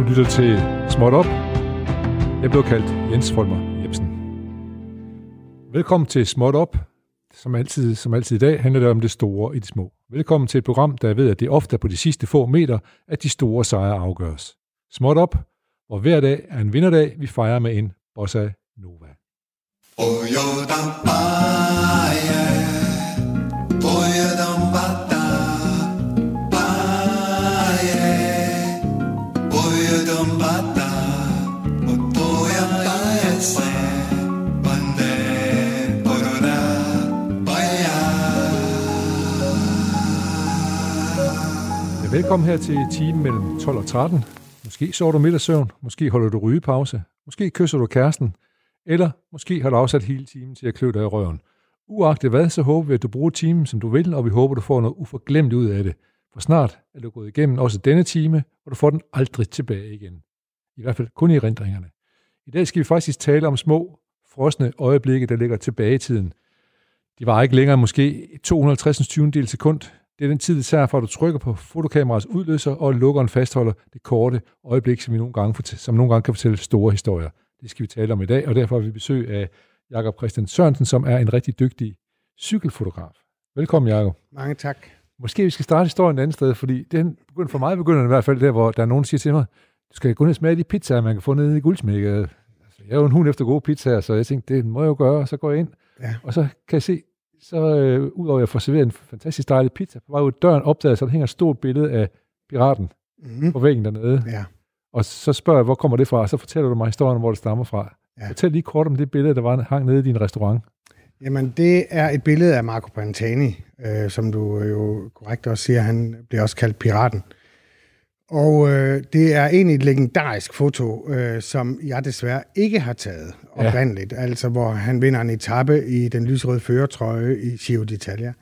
Du lytter til Småt Op. Jeg blev kaldt Jens Folmer Jebsen. Velkommen til Småt Op. Som altid, som altid i dag handler det om det store i det små. Velkommen til et program, der ved, at det ofte er på de sidste få meter, at de store sejre afgøres. Småt Op, hvor hver dag er en vinderdag, vi fejrer med en Bossa Nova. Ja, velkommen her til timen mellem 12 og 13. Måske sover du middagssøvn, måske holder du rygepause, måske kysser du kæresten, eller måske har du afsat hele timen til at klø dig i røven. Uagtet hvad, så håber vi, at du bruger timen, som du vil, og vi håber, du får noget uforglemt ud af det. For snart er du gået igennem også denne time, og du får den aldrig tilbage igen. I hvert fald kun i erindringerne. I dag skal vi faktisk tale om små, frosne øjeblikke, der ligger tilbage i tiden. De var ikke længere måske 250 20 sekund. Det er den tid, det tager fra, at du trykker på fotokameras udløser, og lukkeren fastholder det korte øjeblik, som, vi nogle gange, som nogle gange kan fortælle store historier. Det skal vi tale om i dag, og derfor har vi besøg af Jakob Christian Sørensen, som er en rigtig dygtig cykelfotograf. Velkommen, Jakob. Mange tak. Måske vi skal starte historien et andet sted, fordi den begynder, for mig begynder den i hvert fald der, hvor der er nogen, der siger til mig, du skal gå ned og smage de pizzaer, man kan få nede i guldsmækket. Altså, jeg er jo en hund efter gode pizzaer, så jeg tænkte, det må jeg jo gøre, så går jeg ind. Ja. Og så kan jeg se, så øh, udover at jeg får serveret en fantastisk dejlig pizza, på vej ud døren opdager jeg, så der hænger et stort billede af piraten Mm-hmm. på væggen dernede. Ja. Og så spørger jeg, hvor kommer det fra? Og så fortæller du mig historien, om, hvor det stammer fra. Ja. Ja. Fortæl lige kort om det billede, der var hang nede i din restaurant. Jamen, det er et billede af Marco Pantani, øh, som du jo korrekt også siger, han bliver også kaldt piraten. Og øh, det er egentlig et legendarisk foto, øh, som jeg desværre ikke har taget Ja. oprindeligt. Altså, hvor han vinder en etape i den lysrøde føretrøje i Giro d'Italia.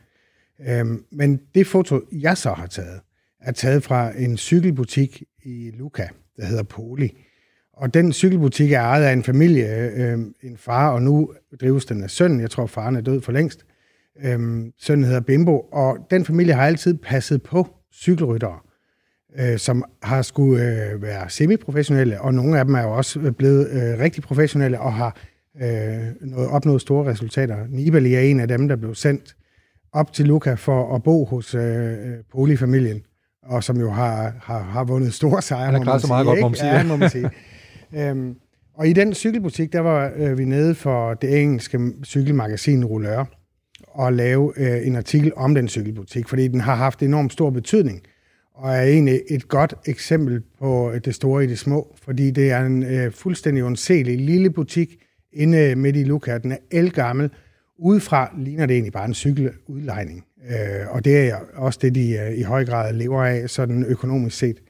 Øhm, men det foto, jeg så har taget, er taget fra en cykelbutik i Luca, der hedder Poli. Og den cykelbutik er ejet af en familie, øh, en far, og nu drives den af sønnen. Jeg tror, faren er død for længst. Øhm, sønnen hedder Bimbo, og den familie har altid passet på cykelryttere, øh, som har skulle øh, være semiprofessionelle, og nogle af dem er jo også blevet øh, rigtig professionelle og har øh, nået, opnået store resultater. Nibali er en af dem, der blev sendt op til Luca for at bo hos øh, Poli-familien, og som jo har, har, har vundet store sejre, Han har klaret sig meget godt, må man sige. Ja, må man sige. øhm, og i den cykelbutik, der var øh, vi nede for det engelske cykelmagasin Rouleur, og lave øh, en artikel om den cykelbutik, fordi den har haft enormt stor betydning, og er egentlig et godt eksempel på øh, det store i det små, fordi det er en øh, fuldstændig undseelig lille butik inde midt i Luca. Den er elgammel. Udefra ligner det egentlig bare en cykeludlejning, øh, og det er også det, de øh, i høj grad lever af, sådan økonomisk set.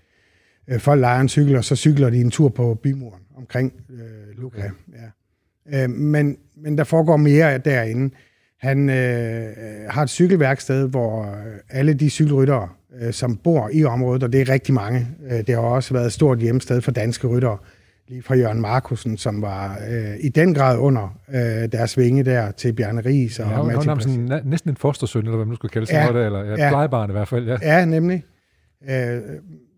Øh, folk lejer en cykel, og så cykler de en tur på bymuren omkring øh, Luca. Ja. Øh, men, men der foregår mere derinde. Han øh, har et cykelværksted, hvor øh, alle de cykelryttere, øh, som bor i området, og det er rigtig mange, øh, det har også været et stort hjemsted for danske ryttere, lige fra Jørgen Markusen, som var øh, i den grad under øh, deres vinge der, til Bjarne Ries og Ja, var Martin nærmest sådan, næ- næsten en fostersøn, eller hvad man nu skulle kalde sig, Ja. det, eller ja, Ja. plejebarn i hvert fald. Ja. Ja, nemlig. Øh,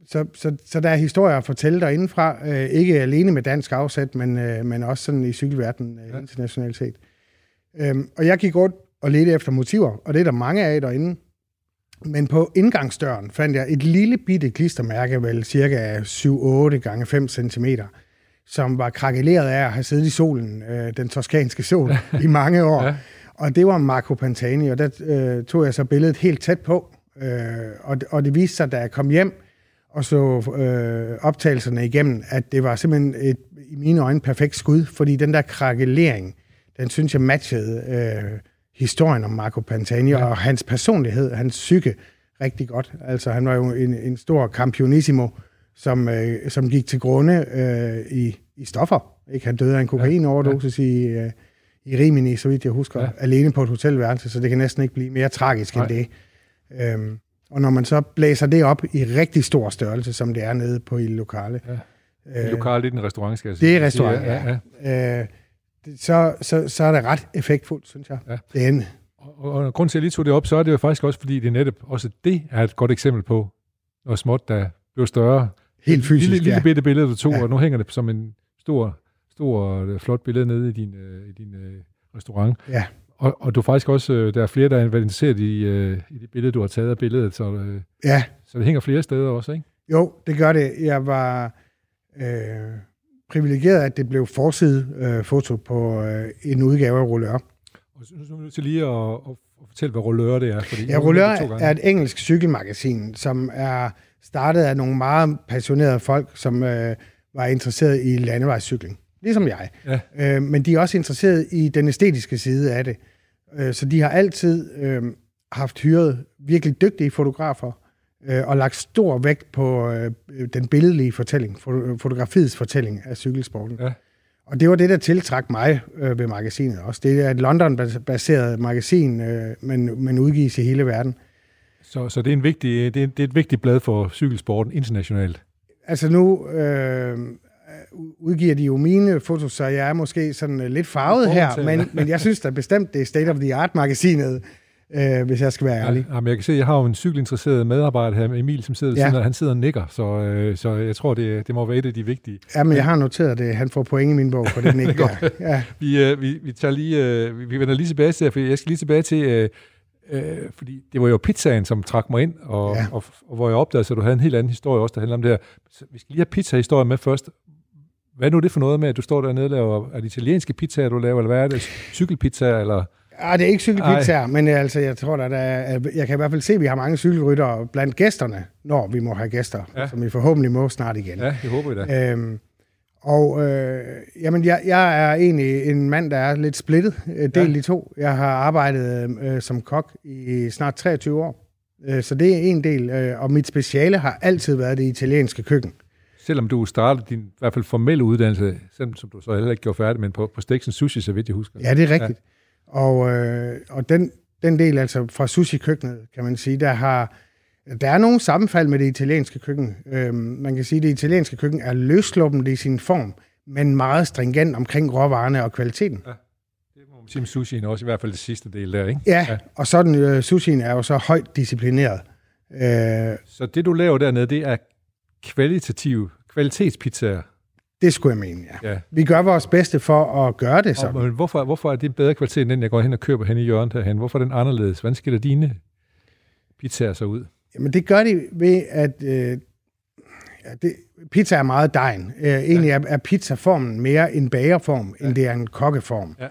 så, så, så der er historier at fortælle derindefra, øh, ikke alene med dansk afsæt, men, øh, men også sådan i cykelverdenen øh, Ja. internationalt set. Øhm, og jeg gik rundt og ledte efter motiver, og det er der mange af derinde. Men på indgangsdøren fandt jeg et lille bitte klistermærke, vel cirka 7-8 gange 5 cm, som var krakeleret af at have siddet i solen, øh, den toskanske sol, i mange år. Ja. Og det var Marco Pantani, og der øh, tog jeg så billedet helt tæt på. Øh, og, og det viste sig, da jeg kom hjem og så øh, optagelserne igennem, at det var simpelthen et, i mine øjne, perfekt skud, fordi den der krakelering, den synes jeg matchede øh, historien om Marco Pantani ja. og hans personlighed, hans psyke rigtig godt. Altså han var jo en, en stor campionissimo, som, øh, som gik til grunde øh, i, i stoffer. Ikke? Han døde af en kokainoverdosis ja. i, øh, i Rimini, så vidt jeg husker, ja. Ja. alene på et hotelværelse, så det kan næsten ikke blive mere tragisk Nej. end det. Øhm, og når man så blæser det op i rigtig stor størrelse, som det er nede på i lokale, Ja. øh, Lokalt i den restaurant, skal jeg det sige. er restaurant, ja. ja. øh, det- så, så, så er det ret effektfuldt, synes jeg. Ja. Det er Og, og grund til, at jeg lige tog det op, så er det jo faktisk også, fordi det netop også det er et godt eksempel på noget småt, der blev større. Helt fysisk, lille, lille ja. bitte billede, du tog, Ja. og nu hænger det som en stor, stor, øh, flot billede nede i din, øh, i din øh, restaurant. Ja. Og, og du faktisk også, øh, der er flere, der er været interesseret i, øh, i det billede, du har taget af billedet, så, øh, Ja, så det hænger flere steder også, ikke? jo, det gør det. Jeg var øh, privilegeret, at det blev forside øh, foto på øh, en udgave af Rullør. Og så nu er vi nødt til lige at, at, fortælle, hvad rullør det er. Fordi Ja, gange. er et engelsk cykelmagasin, som er startet af nogle meget passionerede folk, som øh, var interesseret i landevejscykling, ligesom jeg. Ja. Øh, men de er også interesseret i den æstetiske side af det. Øh, så de har altid øh, haft hyret virkelig dygtige fotografer, øh, og lagt stor vægt på øh, den billedlige fortælling, foto- fotografiets fortælling af cykelsporten. Ja. Og det var det, der tiltrak mig øh, ved magasinet også. Det er et London-baseret magasin, øh, men, men udgives i hele verden. Så, så det, er en vigtig, det, er, det er et vigtigt blad for cykelsporten internationalt. Altså nu øh, udgiver de jo mine fotos, så jeg er måske sådan lidt farvet her, men, men jeg synes da bestemt, det er State of the Art-magasinet, øh, hvis jeg skal være ærlig. Ja, men jeg kan se, at jeg har jo en cykelinteresseret medarbejder her, Emil, som sidder Ja. siden, han sidder og nikker, så, øh, så jeg tror, det, det må være et af de vigtige. Ja, men jeg har noteret det. Han får point i min bog, for det den ikke gør. Ja, Vi, øh, vi, vi, tager lige, øh, vi, vender lige tilbage til, for jeg skal lige tilbage til, øh, øh, fordi det var jo pizzaen, som trak mig ind, og, Ja. og, og hvor jeg opdagede, så du havde en helt anden historie også, der handler om det her. Så vi skal lige have pizza-historien med først. Hvad er nu det for noget med, at du står dernede og laver, er det italienske pizzaer, du laver, eller hvad er det? Cykelpizzaer, eller? Ah, det er ikke cykelpizzaer, men øh, altså, jeg tror, at der er, jeg kan i hvert fald se, at vi har mange cykelryttere blandt gæsterne, når vi må have gæster. Ja. som vi forhåbentlig må snart igen. Ja, det håber vi da. Øhm, og øh, jamen, jeg, jeg er egentlig en mand, der er lidt splittet, øh, delt Ja. i to. Jeg har arbejdet øh, som kok i snart 23 år, øh, så det er en del. Øh, og mit speciale har altid været det italienske køkken. Selvom du startede din i hvert fald formelle uddannelse, selvom som du så heller ikke gjorde færdig, men på, på Stiksen Sushi, så vidt jeg husker. Ja, det er rigtigt. Ja. Og, øh, og den, den del, altså fra sushi-køkkenet, kan man sige, der har der er nogle sammenfald med det italienske køkken. Øhm, man kan sige, at det italienske køkken er løsluppent i sin form, men meget stringent omkring råvarerne og kvaliteten. Det må man sige med sushien også, i hvert fald det sidste del der, ikke? Ja, ja. og sådan øh, sushien er jo så højt disciplineret. Øh, Så det, du laver dernede, det er kvalitative kvalitetspizzaer. Det skulle jeg mene, ja. Ja. Vi gør vores bedste for at gøre det Og, sådan. men hvorfor, hvorfor er det bedre kvalitet, end den, jeg går hen og køber hen i hjørnet herhen? Hvorfor er den anderledes? Hvordan skiller dine pizzaer så ud? Jamen, det gør de ved, at øh, ja, det, pizza er meget dejen. Øh, egentlig er, er pizzaformen mere en bagerform, ja. end det er en kokkeform. Ja.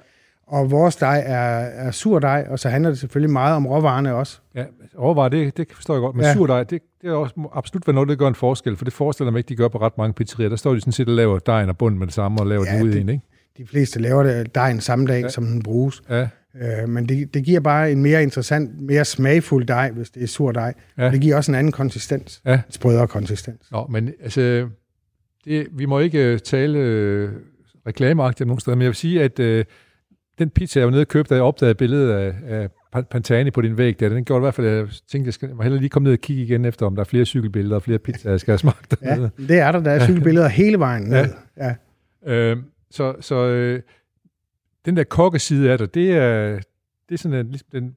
Og vores dej er, er sur dej, og så handler det selvfølgelig meget om råvarerne også. Ja, overvej det, det forstår jeg godt. Men Ja. ja. surdej, det, det er også absolut være noget, der gør en forskel, for det forestiller mig ikke, de gør på ret mange pizzerier. Der står de sådan set og laver dejen og bunden med det samme og laver Ja, den ud det- en, ikke? De fleste laver det dejen samme dag, ja. Som den bruges. Ja, Øh, men det, det giver bare en mere interessant, mere smagfuld dej, hvis det er sur dej. Ja. ja, Det giver også en anden konsistens. ja. En sprødere konsistens. Nå, men altså, det, vi må ikke øh, tale øh, reklameagtigt nogen steder, men jeg vil sige, at øh, den pizza, jeg var nede og købte, da jeg opdagede billedet af, af Pan- Pantani på din væg, der, den gjorde i hvert fald, at jeg tænkte, jeg, skal, hellere lige komme ned og kigge igen efter, om der er flere cykelbilleder og flere pizzaer, jeg skal have smagt Ja, det er der. Der er cykelbilleder hele vejen ned. Ja. Ja. Øh, så så øh, den der kokkeside af dig, det er, det er sådan en, ligesom den,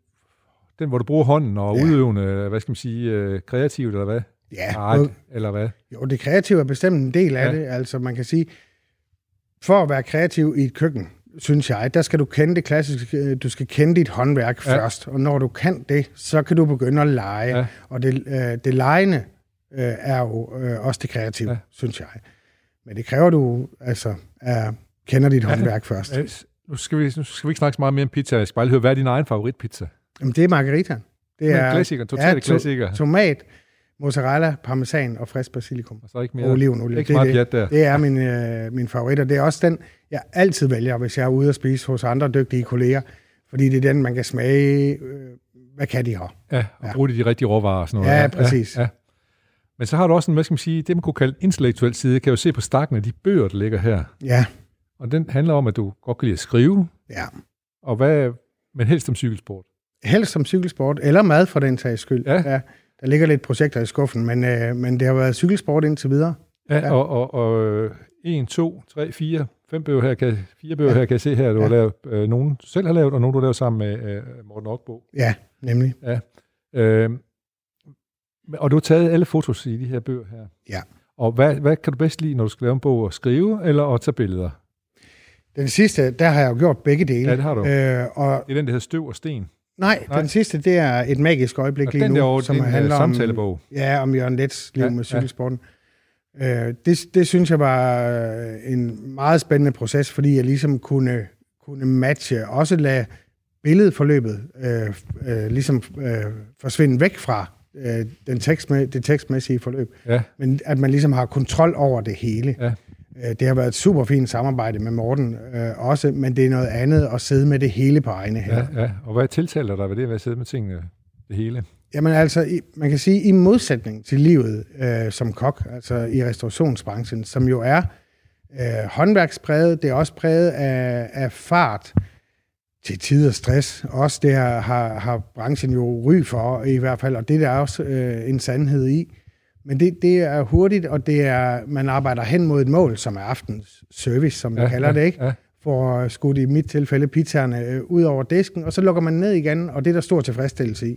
den, hvor du bruger hånden og Ja. udøvende, hvad skal man sige, øh, kreativt, eller hvad? Ja, Art, både- eller hvad? Jo, det kreative er bestemt en del af. Ja. det. Altså, man kan sige, for at være kreativ i et køkken, synes jeg, der skal du kende det klassiske, øh, du skal kende dit håndværk ja. Ja. først, og når du kan det, så kan du begynde at lege. Ja. Ja. Og det, øh, det legende øh, er jo øh, også det kreative, ja. Ja. synes jeg. Men det kræver du, altså, er, kender dit håndværk først. Øh, Nu skal, vi, nu skal vi ikke snakke så meget mere om pizza. Jeg skal bare høre, hvad er din egen favoritpizza? Jamen, det er margarita. Det er en klassiker, total ja, ja, to- klassiker. tomat, mozzarella, parmesan og frisk basilikum. Og så ikke mere. Olivenolie. Ikke Det er det. der. Det er min, øh, min favorit, og det er også den, jeg altid vælger, hvis jeg er ude at spise hos andre dygtige kolleger. Fordi det er den, man kan smage, øh, hvad kan de her? Ja, og Ja. bruge de rigtige råvarer og sådan noget. Ja, præcis. Ja, ja. Men så har du også en, hvad skal man sige, det man kunne kalde en intellektuel side. Kan jo se på stakken af de bøger, der ligger her. Ja, Og den handler om, at du godt kan lide at skrive, ja. og hvad, men helst om cykelsport. Helst som cykelsport, eller mad for den sags skyld. Ja. ja. Der ligger lidt projekter i skuffen, men, øh, men det har været cykelsport indtil videre. Ja, Ja. ja. og, og, og øh, 1, 2, 3, 4, fem bøger her, kan, fire bøger Ja. ja. her kan jeg se her, du Ja. har lavet. Øh, nogen du selv har lavet, og nogle du har lavet sammen med øh, Morten Okbo. Ja, nemlig. Øh, og du har taget alle fotos i de her bøger her. Ja. Og hvad, hvad kan du bedst lide, når du skal lave en bog? At skrive eller at tage billeder? Den sidste, der har jeg jo gjort begge dele. Ja, det har du. Øh, og, Det er den, der hedder Støv og Sten. Nej, Nej. den sidste, det er et magisk øjeblik Og lige nu, derovre, som en, handler øh, om, samtalebog. ja, om Jørgen Lets liv Ja, ja, med ja. cykelsporten. Øh, det, det synes jeg var øh, en meget spændende proces, fordi jeg ligesom kunne, kunne matche, også lade billedforløbet øh, øh, ligesom øh, forsvinde væk fra øh, den tekstmæ- det tekstmæssige forløb, Ja, men at man ligesom har kontrol over det hele. ja. Øh, Det har været et super fint samarbejde med Morten øh, også, men det er noget andet at sidde med det hele på egne hænder. Ja, ja. Og hvad tiltaler dig ved det, at sidde med tingene, det hele? Jamen altså, i- man kan sige, i modsætning til livet øh, som kok, altså i restaurationsbranchen, som jo er øh, håndværkspræget, det er også præget af, af fart, til tider stress. Også det har, har, har branchen jo ry for i hvert fald, og det er der også øh, en sandhed i. Men det, det er hurtigt, og det er, man arbejder hen mod et mål, som er aftens service, som vi Ja, kalder ja, det, ikke? ja. får skudt i mit tilfælde pizzaerne øh, ud over disken, og så lukker man ned igen, og det er der stor tilfredsstillelse i.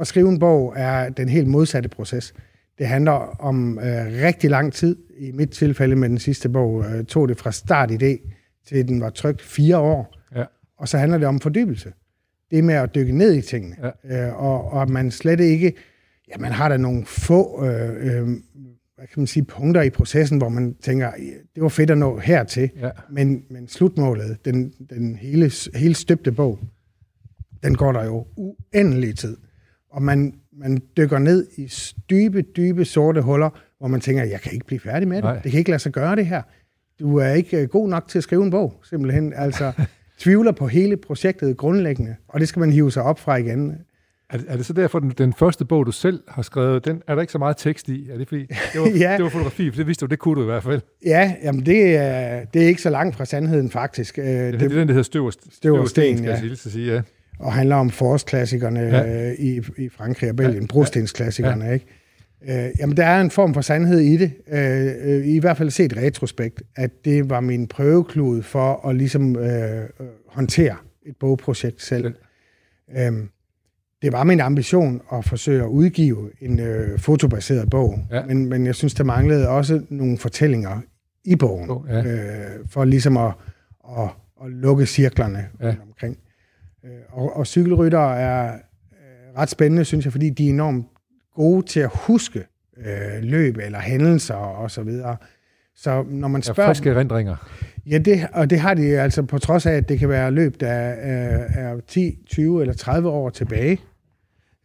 At skrive en bog er den helt modsatte proces. Det handler om øh, rigtig lang tid. I mit tilfælde med den sidste bog øh, tog det fra start idé til den var trygt fire år. Ja. Og så handler det om fordybelse. Det med at dykke ned i tingene. Ja. Øh, og, og man slet ikke... Ja, man har da nogle få øh, øh, hvad kan man sige, punkter i processen, hvor man tænker, det var fedt at nå hertil. Ja. Men, men slutmålet, den, den hele, hele støbte bog, den går der jo uendelig tid. Og man, man dykker ned i dybe, dybe sorte huller, hvor man tænker, jeg kan ikke blive færdig med det. Nej. Det kan ikke lade sig gøre det her. Du er ikke øh, god nok til at skrive en bog, simpelthen. Altså, tvivler på hele projektet grundlæggende, og det skal man hive sig op fra igen. Er, det- er det så derfor, den, den første bog, du selv har skrevet, den er der ikke så meget tekst i? Er det fordi, det var, Ja. det var fotografi, for det vidste du, det kunne du i hvert fald. Ja, jamen det er, det er ikke så langt fra sandheden faktisk. Øh, Det, det, Det, er den, der hedder Støv og, Støv og Sten, skal ja. jeg sige, ja. og handler om forårsklassikerne Ja. ja. øh, i, i Frankrig og Belgien, Ja. ja. brostensklassikerne, ja. ikke? Øh, jamen, der er en form for sandhed i det, øh, øh, i hvert fald set retrospekt, at det var min prøveklud for at ligesom øh, øh, håndtere et bogprojekt selv. Øhm, det var min ambition at forsøge at udgive en øh, fotobaseret bog, Ja. men, men jeg synes, der manglede også nogle fortællinger i bogen, Oh, ja. øh, for ligesom at, at, at lukke cirklerne Ja. ja. omkring. Øh, og, og cykelrytter er øh, ret spændende, synes jeg, fordi de er enormt gode til at huske øh, løb eller hændelser og så videre. Så når man Ja, spørger... friske erindringer. Ja, det, og det har de altså på trods af, at det kan være løb, der er, er 10, 20 eller 30 år tilbage.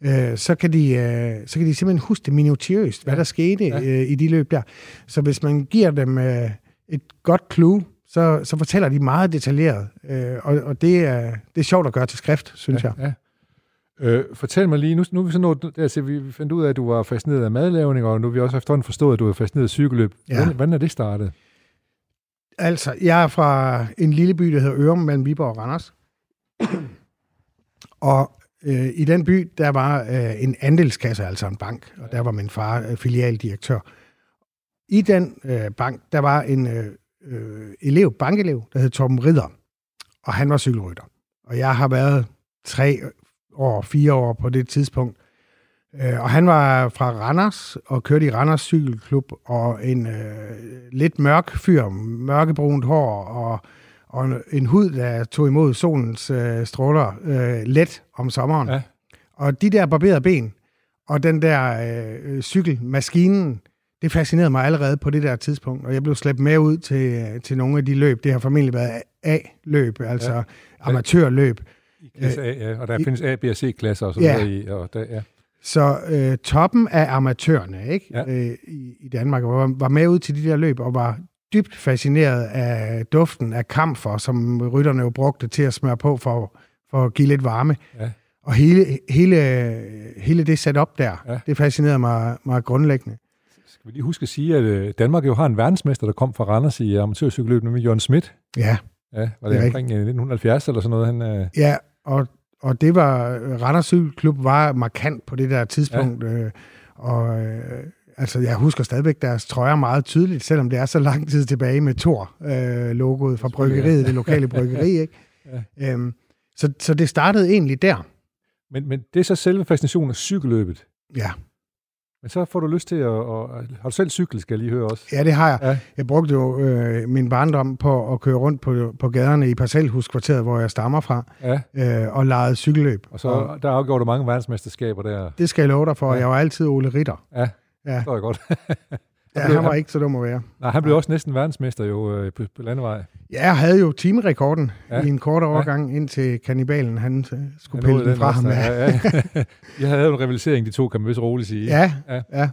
Øh, så, kan de, øh, så kan de simpelthen huske det minutiøst, hvad Ja. der skete Ja. øh, i de løb der. Så hvis man giver dem øh, et godt clue, så, så fortæller de meget detaljeret. Øh, og og det, er, det er sjovt at gøre til skrift, synes ja, jeg. Ja. Øh, fortæl mig lige, nu, nu er vi så nået, altså, vi fandt ud af, at du var fascineret af madlavning, og nu har vi også efterhånden forstået, at du er fascineret af cykelløb. Ja. Hvordan, hvordan er det startet? Altså, jeg er fra en lille by, der hedder Ørum, mellem Viborg og Randers. og øh, i den by, der var øh, en andelskasse, altså en bank, og der var min far øh, filialdirektør. I den øh, bank, der var en øh, elev, bankelev, der hed Torben Ridder, og han var cykelrytter. Og jeg har været tre år, fire år på det tidspunkt. Øh, og han var fra Randers og kørte i Randers Cykelklub, og en øh, lidt mørk fyr, mørkebrunt hår og, og en, en hud, der tog imod solens øh, stråler øh, let om sommeren. Ja. Og de der barberede ben og den der øh, cykelmaskinen, det fascinerede mig allerede på det der tidspunkt, og jeg blev slæbt med ud til, til nogle af de løb. Det har formentlig været A-løb, altså Ja. ja. amatørløb. I klasse A, ja. Og der i- findes A, B og C-klasser og så Ja. videre i. Og der, ja. Så øh, toppen af amatørerne ikke? Ja. Øh, i, i Danmark var, var med ud til de der løb og var dybt fascineret af duften af kamfer, som rytterne jo brugte til at smøre på for, for at give lidt varme. Ja. Og hele, hele, hele det sat op der, Ja. det fascinerede mig, mig grundlæggende. Skal vi lige huske at sige, at øh, Danmark jo har en verdensmester, der kom fra Randers i amatørcykelløb, nemlig Jørgen Schmidt. Ja, Ja, var Det det, omkring øh, 1970 eller sådan noget? Han, øh, ja og, og det var, Randers Cykelklub var markant på det der tidspunkt, ja. øh, og øh, altså jeg husker stadigvæk deres trøjer meget tydeligt, selvom det er så lang tid tilbage med Thor-logoet øh, fra bryggeriet, det lokale bryggeri, ikke? Ja. Øhm, så, så det startede egentlig der, men, men det er så selve fascinationen af cykelløbet. ja. Men så får du lyst til at... Og, har du selv cykel, skal jeg lige høre også? Ja, det har jeg. Ja. Jeg brugte jo øh, min barndom på at køre rundt på, på gaderne i Parcelhuskvarteret, hvor jeg stammer fra, Ja, øh, og legede cykelløb. og så der afgjorde du mange verdensmesterskaber der. Det skal jeg love dig for. Ja. Jeg var altid Ole Ritter. Ja, Ja, det var jeg godt. ja han var ikke så dum at være. Nej, han blev også næsten verdensmester jo øh, på, på landevej. Ja, havde jo timerekorden Ja. ja. i en kort overgang, indtil kannibalen han øh, skulle Han pille den fra ham. Ja, Ja, ja. Jeg havde jo en rivalisering, de to, kan man vist roligt sige. ja, Ja. ja.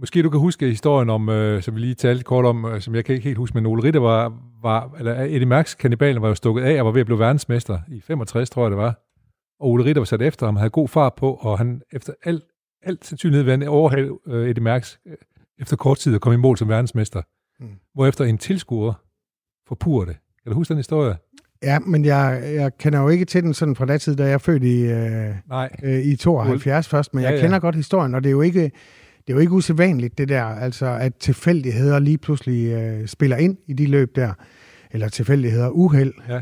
Måske du kan huske historien om, øh, som vi lige talte kort om, øh, som jeg kan ikke helt huske, men Ole Ritter var, var eller Eddie Mærks kannibalen var jo stukket af og var ved at blive verdensmester i 65, tror jeg det var. Og Ole Ritter var sat efter ham, havde god fart på, og han efter alt, alt sandsynlighed ved han overhale øh, Eddie Mærks øh, efter kort tid at komme i mål som verdensmester. Mm. Hvorefter en tilskuer forpurer det. Kan du huske den historie? ja, men jeg, jeg kender jo ikke til den sådan fra den tid, da jeg er født i, øh, Nej. øh, i 72 først, men Ja, jeg ja. kender godt historien, og det er jo ikke, det er jo ikke usædvanligt, det der, altså at tilfældigheder lige pludselig øh, spiller ind i de løb der, eller tilfældigheder uheld, Ja.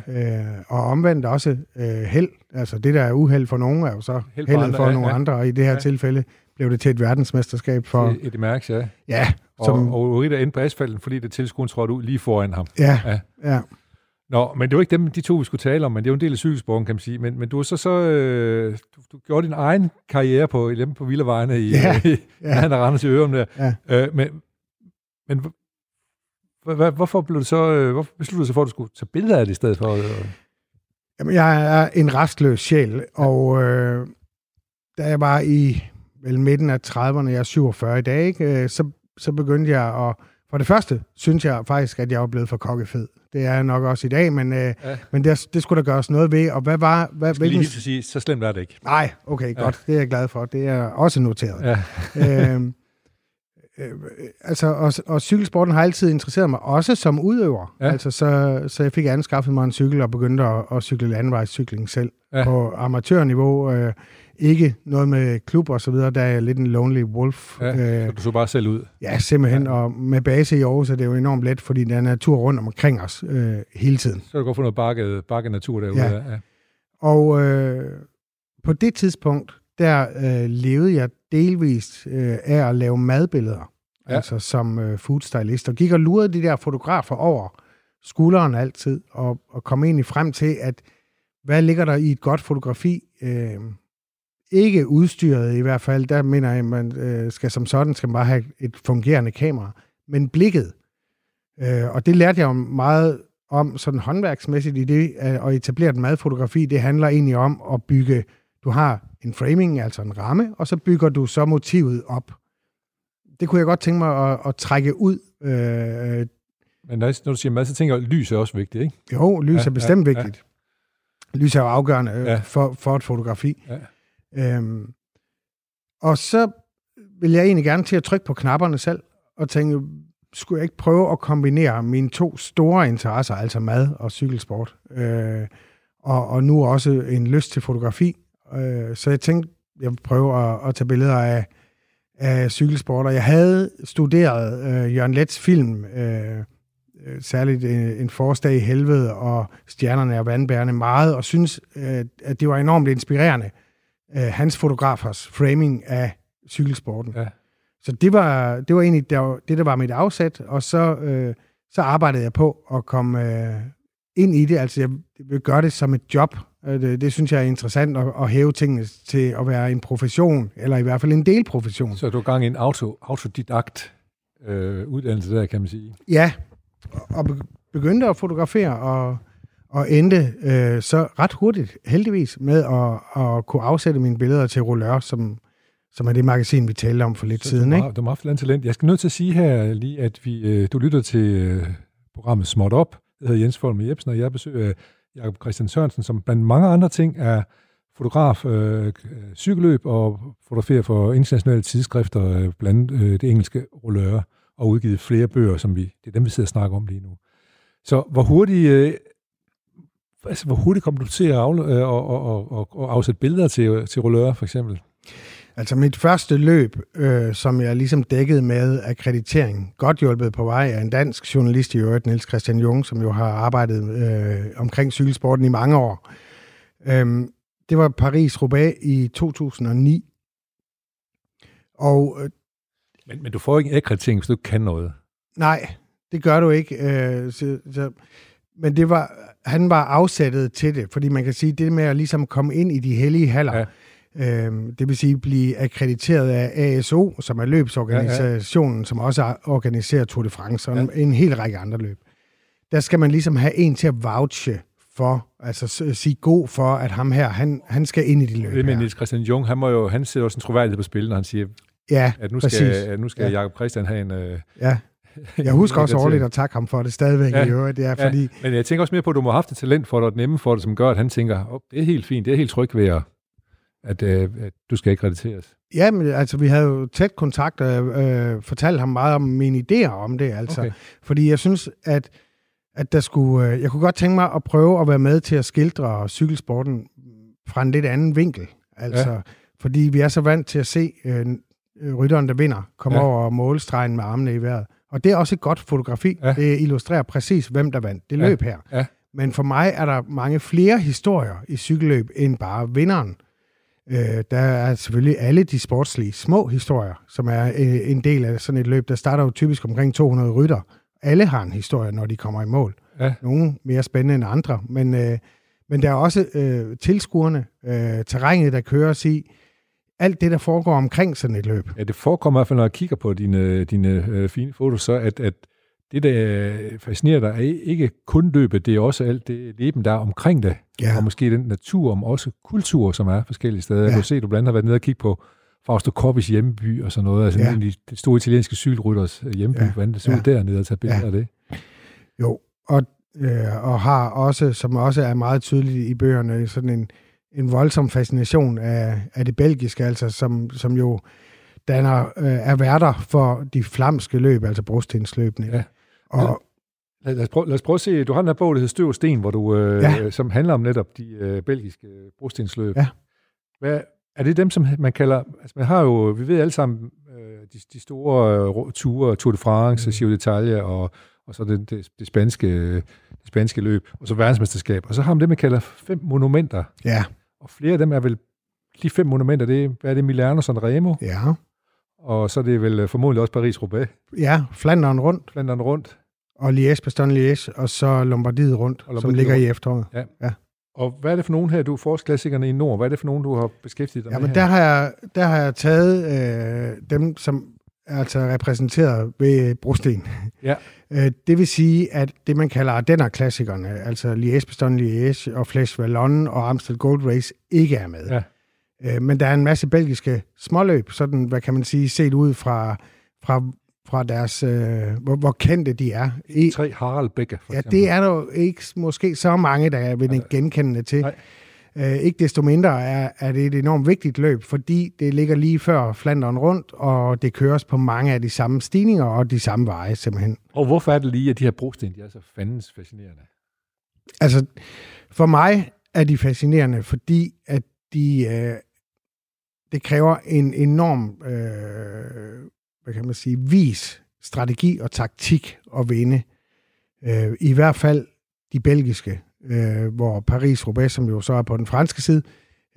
øh, og omvendt også øh, held. Altså det der er uheld for nogen, er jo så Held for heldet andre, for ja, nogle ja. andre, og i det her Ja. tilfælde blev det til et verdensmesterskab for, For... Eddie Mærks, ja. ja, Og, som, og Ole Ritter endte på asfalten, fordi det tilskueren trådte ud lige foran ham. ja, Ja. ja. Nå, men det var ikke dem, de to, vi skulle tale om, men det er jo en del af cykelsporten, kan man sige. Men, men du så, så øh, du, du gjorde din egen karriere på, dem på Villavejene i, Ja, i ja. der render til Ørum der. Ja. Øh, men men hvor- hvor- hvorfor blev du så, øh, hvorfor besluttede du sig for, at du skulle tage billeder af det i stedet for? Øh, Jamen, jeg er en restløs sjæl, og øh, da jeg var i vel midten af 30'erne, jeg er 47 i dag, ikke, øh, så, så begyndte jeg at... For det første synes jeg faktisk, at jeg var blevet for kokkefed. Det er jeg nok også i dag, men, øh, Ja. men det, det skulle der gøres noget ved. Og hvad var... Hvad, jeg skal lige hvilken... at sige, så slemt er det ikke. Nej, okay, godt. Det er jeg glad for. Det er også noteret. Ja. øhm, øh, altså, og, og cykelsporten har altid interesseret mig, også som udøver. Ja. Ja. Altså, så, så jeg fik anskaffet mig en cykel og begyndte at, at cykle landevejscykling selv Ja. ja. på amatørniveau. Øh, ikke noget med klub og så videre, der er jeg lidt en lonely wolf. Ja, så Øh, du så bare selv ud. ja, simpelthen. Og med base i Aarhus er det jo enormt let, fordi der er natur rundt omkring os øh, hele tiden. Så du godt få noget bakket, bakket natur derude. Ja. Ja. Ja. Og øh, på det tidspunkt, der øh, levede jeg delvist øh, af at lave madbilleder, Ja. altså som øh, foodstylist, og gik og lurede de der fotografer over skulderen altid, og, og kom egentlig frem til, at hvad ligger der i et godt fotografi? Øh, ikke udstyret i hvert fald, der mener jeg, at man øh, skal som sådan skal man bare have et fungerende kamera, men blikket. Øh, og det lærte jeg jo meget om sådan håndværksmæssigt i det, øh, at etablere et madfotografi, det handler egentlig om at bygge, du har en framing, altså en ramme, og så bygger du så motivet op. Det kunne jeg godt tænke mig at, at trække ud. Øh, Men når, du siger mad, så tænker jeg, at lys er også vigtigt, ikke? jo, lys Ja, ja, er bestemt ja, ja, vigtigt. Lys er jo afgørende øh, Ja. ja. for, for et fotografi. Ja. Øhm, og så vil jeg egentlig gerne til at trykke på knapperne selv, og tænke, skulle jeg ikke prøve at kombinere mine to store interesser, altså mad og cykelsport, øh, og, og nu også en lyst til fotografi. Øh, så jeg tænkte, jeg vil prøve at, at tage billeder af, af cykelsport, og jeg havde studeret øh, Jørgen Lets film, øh, øh, særligt øh, En forårsdag i helvede og Stjernerne er vandbærende meget, og synes, øh, at det var enormt inspirerende, øh, hans fotografers framing af cykelsporten. Ja. Så det var, det var egentlig der, det, der var mit afsæt, og så, øh, så arbejdede jeg på at komme øh, ind i det. Altså, jeg vil gøre det som et job. Øh, Det, det synes jeg er interessant at, at hæve tingene til at være en profession, eller i hvert fald en delprofession. Så er du i gang i en auto, autodidakt øh, uddannelse der, kan man sige. Ja, og be- begyndte at fotografere, og, og endte øh, så ret hurtigt, heldigvis, med at, at kunne afsætte mine billeder til Rollør, som, som er det magasin, vi talte om for lidt Så siden. du, Ikke? har, du har haft talent. Jeg skal nødt til at sige her lige, at vi, øh, du lytter til øh, programmet Småt Op. Jeg hedder Jens Folm Jebsen, og jeg besøger Jakob Christian Sørensen, som blandt mange andre ting er fotograf, øh, øh, cykelløb og fotograferer for internationale tidsskrifter, øh, blandt øh, det engelske Rolleur, og udgivet flere bøger, som vi, det er dem, vi sidder og snakker om lige nu. Så hvor hurtigt, øh, altså, hvor hurtigt kom du til at afle, øh, og, og, og, og, afsætte billeder til, øh, til Rolleur, for eksempel? Altså mit første løb, øh, som jeg ligesom dækkede med akkreditering, godt hjulpet på vej af en dansk journalist i øvrigt, Niels Christian Jung, som jo har arbejdet øh, omkring cykelsporten i mange år. Øhm, det var Paris-Roubaix i 2009. Og øh, Men, men du får ikke en akkreditering, hvis du ikke kan noget. nej, det gør du ikke. Øh, så, så, men det var, han var afsættet til det, fordi man kan sige, det med at ligesom komme ind i de hellige haller, ja. Øh, det vil sige blive akkrediteret af ASO, som er løbsorganisationen, ja, ja. som også organiserer Tour de France, og ja. en hel række andre løb. Der skal man ligesom have en til at vouche for, altså sige god for, at ham her, han, han skal ind i de løb Det med. Niels Christian Jung, han, må jo, han sætter også en troværdighed på spil, når han siger, Ja, at nu præcis. skal, at nu skal Ja. ja. Jacob Christian have en... Øh, Ja. Jeg husker også årligt at takke ham for det stadigvæk ja. Ja. i øvrigt, det er Ja, fordi, Men jeg tænker også mere på, at du må have haft et talent for det, og et nemme for det, som gør, at han tænker, oh, det er helt fint, det er helt trygt ved at, at, øh, at du skal ikke krediteres. Ja, men altså, vi havde jo tæt kontakt, og øh, fortalte ham meget om mine idéer om det, altså. Okay. Fordi jeg synes, at, at der skulle, øh, jeg kunne godt tænke mig at prøve at være med til at skildre cykelsporten fra en lidt anden vinkel. Altså, ja. fordi vi er så vant til at se øh, rytteren, der vinder, komme ja. Over målstregen med armene i vejret. Og det er også et godt fotografi. Ja. Det illustrerer præcis, hvem der vandt det Ja. løb her. Ja. Men for mig er der mange flere historier i cykelløb end bare vinderen. Øh, der er selvfølgelig alle de sportslige små historier, som er øh, en del af sådan et løb. Der starter jo typisk omkring 200 rytter. Alle har en historie, når de kommer i mål. Ja. Nogle mere spændende end andre. Men, øh, men der er også øh, tilskuerne, øh, terrænet, der køres i. Alt det, der foregår omkring sådan et løb. Ja, det forekommer i hvert fald, når jeg kigger på dine, dine øh, fine fotos, så at, at det, der fascinerer dig, er ikke kun løbet, det er også alt det leben, der er omkring det. Ja. Og måske den natur, men også kultur, som er forskellige steder. Ja. Jeg kan se, at du blandt andet har været nede og kigge på Fausto Coppis hjemmeby og sådan noget. Altså Ja. ja. en af de store italienske cykelrytters øh, hjemmeby. Ja. Ja. Hvordan det så Ja. ud dernede og tage billeder Ja. af det. Jo, og, øh, og har også, som også er meget tydeligt i bøgerne, sådan en, en voldsom fascination af, af det belgiske, altså som, som jo danner, øh, er værter for de flamske løb, altså brostensløbene. Ja. Og, Lad, lad, os prøve, lad os prøve at se, du har den her bog, der hedder Støv og Sten, hvor du, øh, Ja. som handler om netop de øh, belgiske brostensløb. Ja. Hvad, er det dem, som man kalder, altså man har jo, vi ved alle sammen, øh, de, de store øh, ture, Tour de France, mm. Giro d'Italia og, og så det, det, det, spanske, det spanske løb, og så verdensmesterskab. Og så har man det, man kalder fem monumenter, ja, og flere af dem er vel, de fem monumenter, det er, hvad er det, Milano San Remo, ja, og så er det vel øh, formodentlig også Paris-Roubaix, ja, Flanderen rundt, Flandern rundt. og Liège, Bastogne Liège, og så Lombardiet rundt, Og som Lombardiet ligger i rundt. efteråret. Og hvad er det for nogen her, du er forårsklassikerne i Nord? Hvad er det for nogen, du har beskæftiget dig Ja, med men her? der har jeg, der har jeg taget øh, dem, som er altså repræsenteret ved brosten. Ja. Øh, det vil sige, at det, man kalder Ardenner-klassikerne, altså Liège, Bastogne Liège og Flesh Wallonne og Amstel Gold Race, ikke er med. Ja. Øh, men der er en masse belgiske småløb, sådan, hvad kan man sige, set ud fra, fra, fra deres, øh, hvor, hvor kendte de er. I, Tre Harald Becker, for Ja, eksempel. det er der jo ikke måske så mange, der vil den genkendende til. Nej. Øh, ikke desto mindre er, er det et enormt vigtigt løb, fordi det ligger lige før Flanderen rundt, og det køres på mange af de samme stigninger og de samme veje simpelthen. Og hvorfor er det lige, at de her brosten, de er så fandens fascinerende? Altså, for mig er de fascinerende, fordi at de, øh, det kræver en enorm, øh, hvad kan man sige, vis strategi og taktik at vinde. Øh, I hvert fald de belgiske, øh, hvor Paris-Roubaix, som jo så er på den franske side,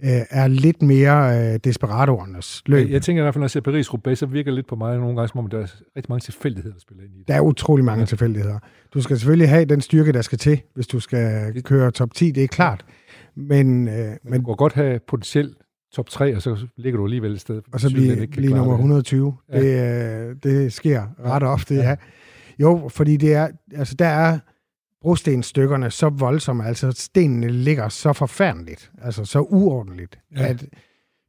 øh, er lidt mere øh, desperadoernes løb. Jeg, jeg tænker i hvert fald, når jeg ser Paris-Roubaix, så virker det lidt på mig nogle gange, som om der er rigtig mange tilfældigheder, der spiller ind i det. Der er utrolig mange tilfældigheder. Du skal selvfølgelig have den styrke, der skal til, hvis du skal køre top 10, det er klart. Men, øh, Men, men du kan godt have potentielt top 3, og så ligger du alligevel et sted. og så Sydland blive, ikke kan blive klare nummer det. 120. Ja. Det, øh, det sker ret ofte, ja. Ja. Jo, fordi det er, altså der er brostenstykkerne så voldsomme, altså stenene ligger så forfærdeligt, altså så uordentligt, ja. At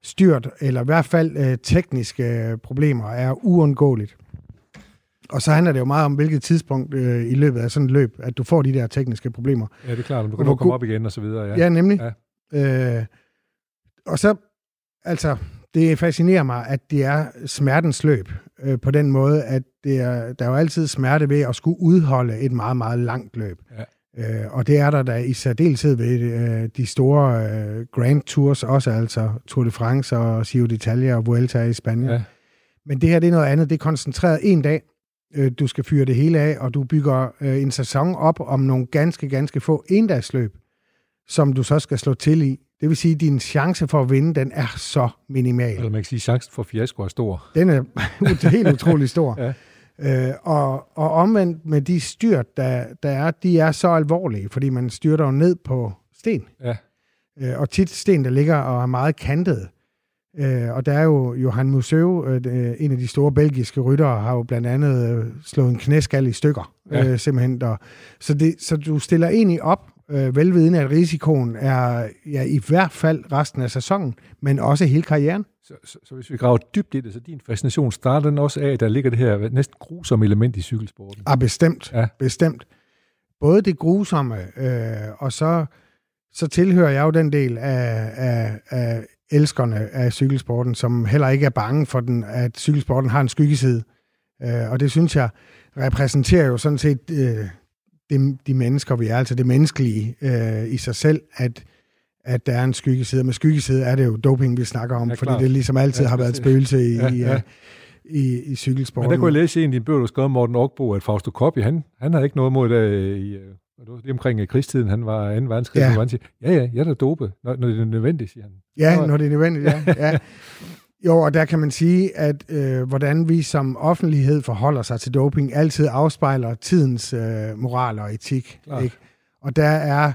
styrt, eller i hvert fald øh, tekniske problemer, er uundgåeligt. Og så handler det jo meget om, hvilket tidspunkt øh, i løbet af sådan et løb, at du får de der tekniske problemer. Ja, det er klart, men du kan komme op igen og så videre. Ja. Ja, nemlig. Ja. Øh, og så, altså, det fascinerer mig, at det er smertens løb øh, på den måde, at det er, der er jo altid smerte ved at skulle udholde et meget, meget langt løb. Ja. Øh, og det er der da i særdeleshed ved øh, de store øh, Grand Tours også, altså Tour de France og Giro d'Italia og Vuelta i Spanien. Ja. Men det her, det er noget andet. Det er koncentreret en dag. Øh, Du skal fyre det hele af, og du bygger øh, en sæson op om nogle ganske, ganske få endagsløb, som du så skal slå til i. Det vil sige, at din chance for at vinde, den er så minimal. Eller man kan sige, at chancen for fiasko er stor. Den er helt utrolig stor. ja. Øh, og, og omvendt med de styrt, der, der er, de er så alvorlige, fordi man styrter jo ned på sten. Ja. Øh, og tit sten, der ligger og er meget kantet. Øh, og der er jo Johan Museu, øh, en af de store belgiske ryttere, har jo blandt andet øh, slået en knæskal i stykker, ja. øh, simpelthen. Der. Så, det, så du stiller egentlig op, øh, velvidende at risikoen er ja, i hvert fald resten af sæsonen, men også hele karrieren. Så, så, så hvis vi graver dybt i det, så din fascination starter den også af, at der ligger det her næsten grusomme element i cykelsporten? Ah, bestemt. Ja. Bestemt. Både det grusomme, øh, og så, så tilhører jeg jo den del af, af, af elskerne af cykelsporten, som heller ikke er bange for, den, at cykelsporten har en skyggeside. Øh, og det synes jeg repræsenterer jo sådan set øh, de, de mennesker, vi er, altså det menneskelige øh, i sig selv, at, at der er en skyggeside. Med skyggeside er det jo doping, vi snakker om, ja, fordi det ligesom altid ja, har været et spøgelse i, ja, ja. i, i cykelsporten. Men der kunne jeg læse i en af dine bøger, du skrev Morten Orkbo, at Fausto Coppi, han, han havde ikke noget mod det i, det var lige omkring krigstiden, han var 2. verdenskrig, ja. han siger, ja, ja, jeg er da dopet, når, når det er nødvendigt, siger han. Ja, når det er nødvendigt, ja. ja. Jo, og der kan man sige, at øh, hvordan vi som offentlighed forholder sig til doping, altid afspejler tidens øh, moral og etik. Ikke? Og der er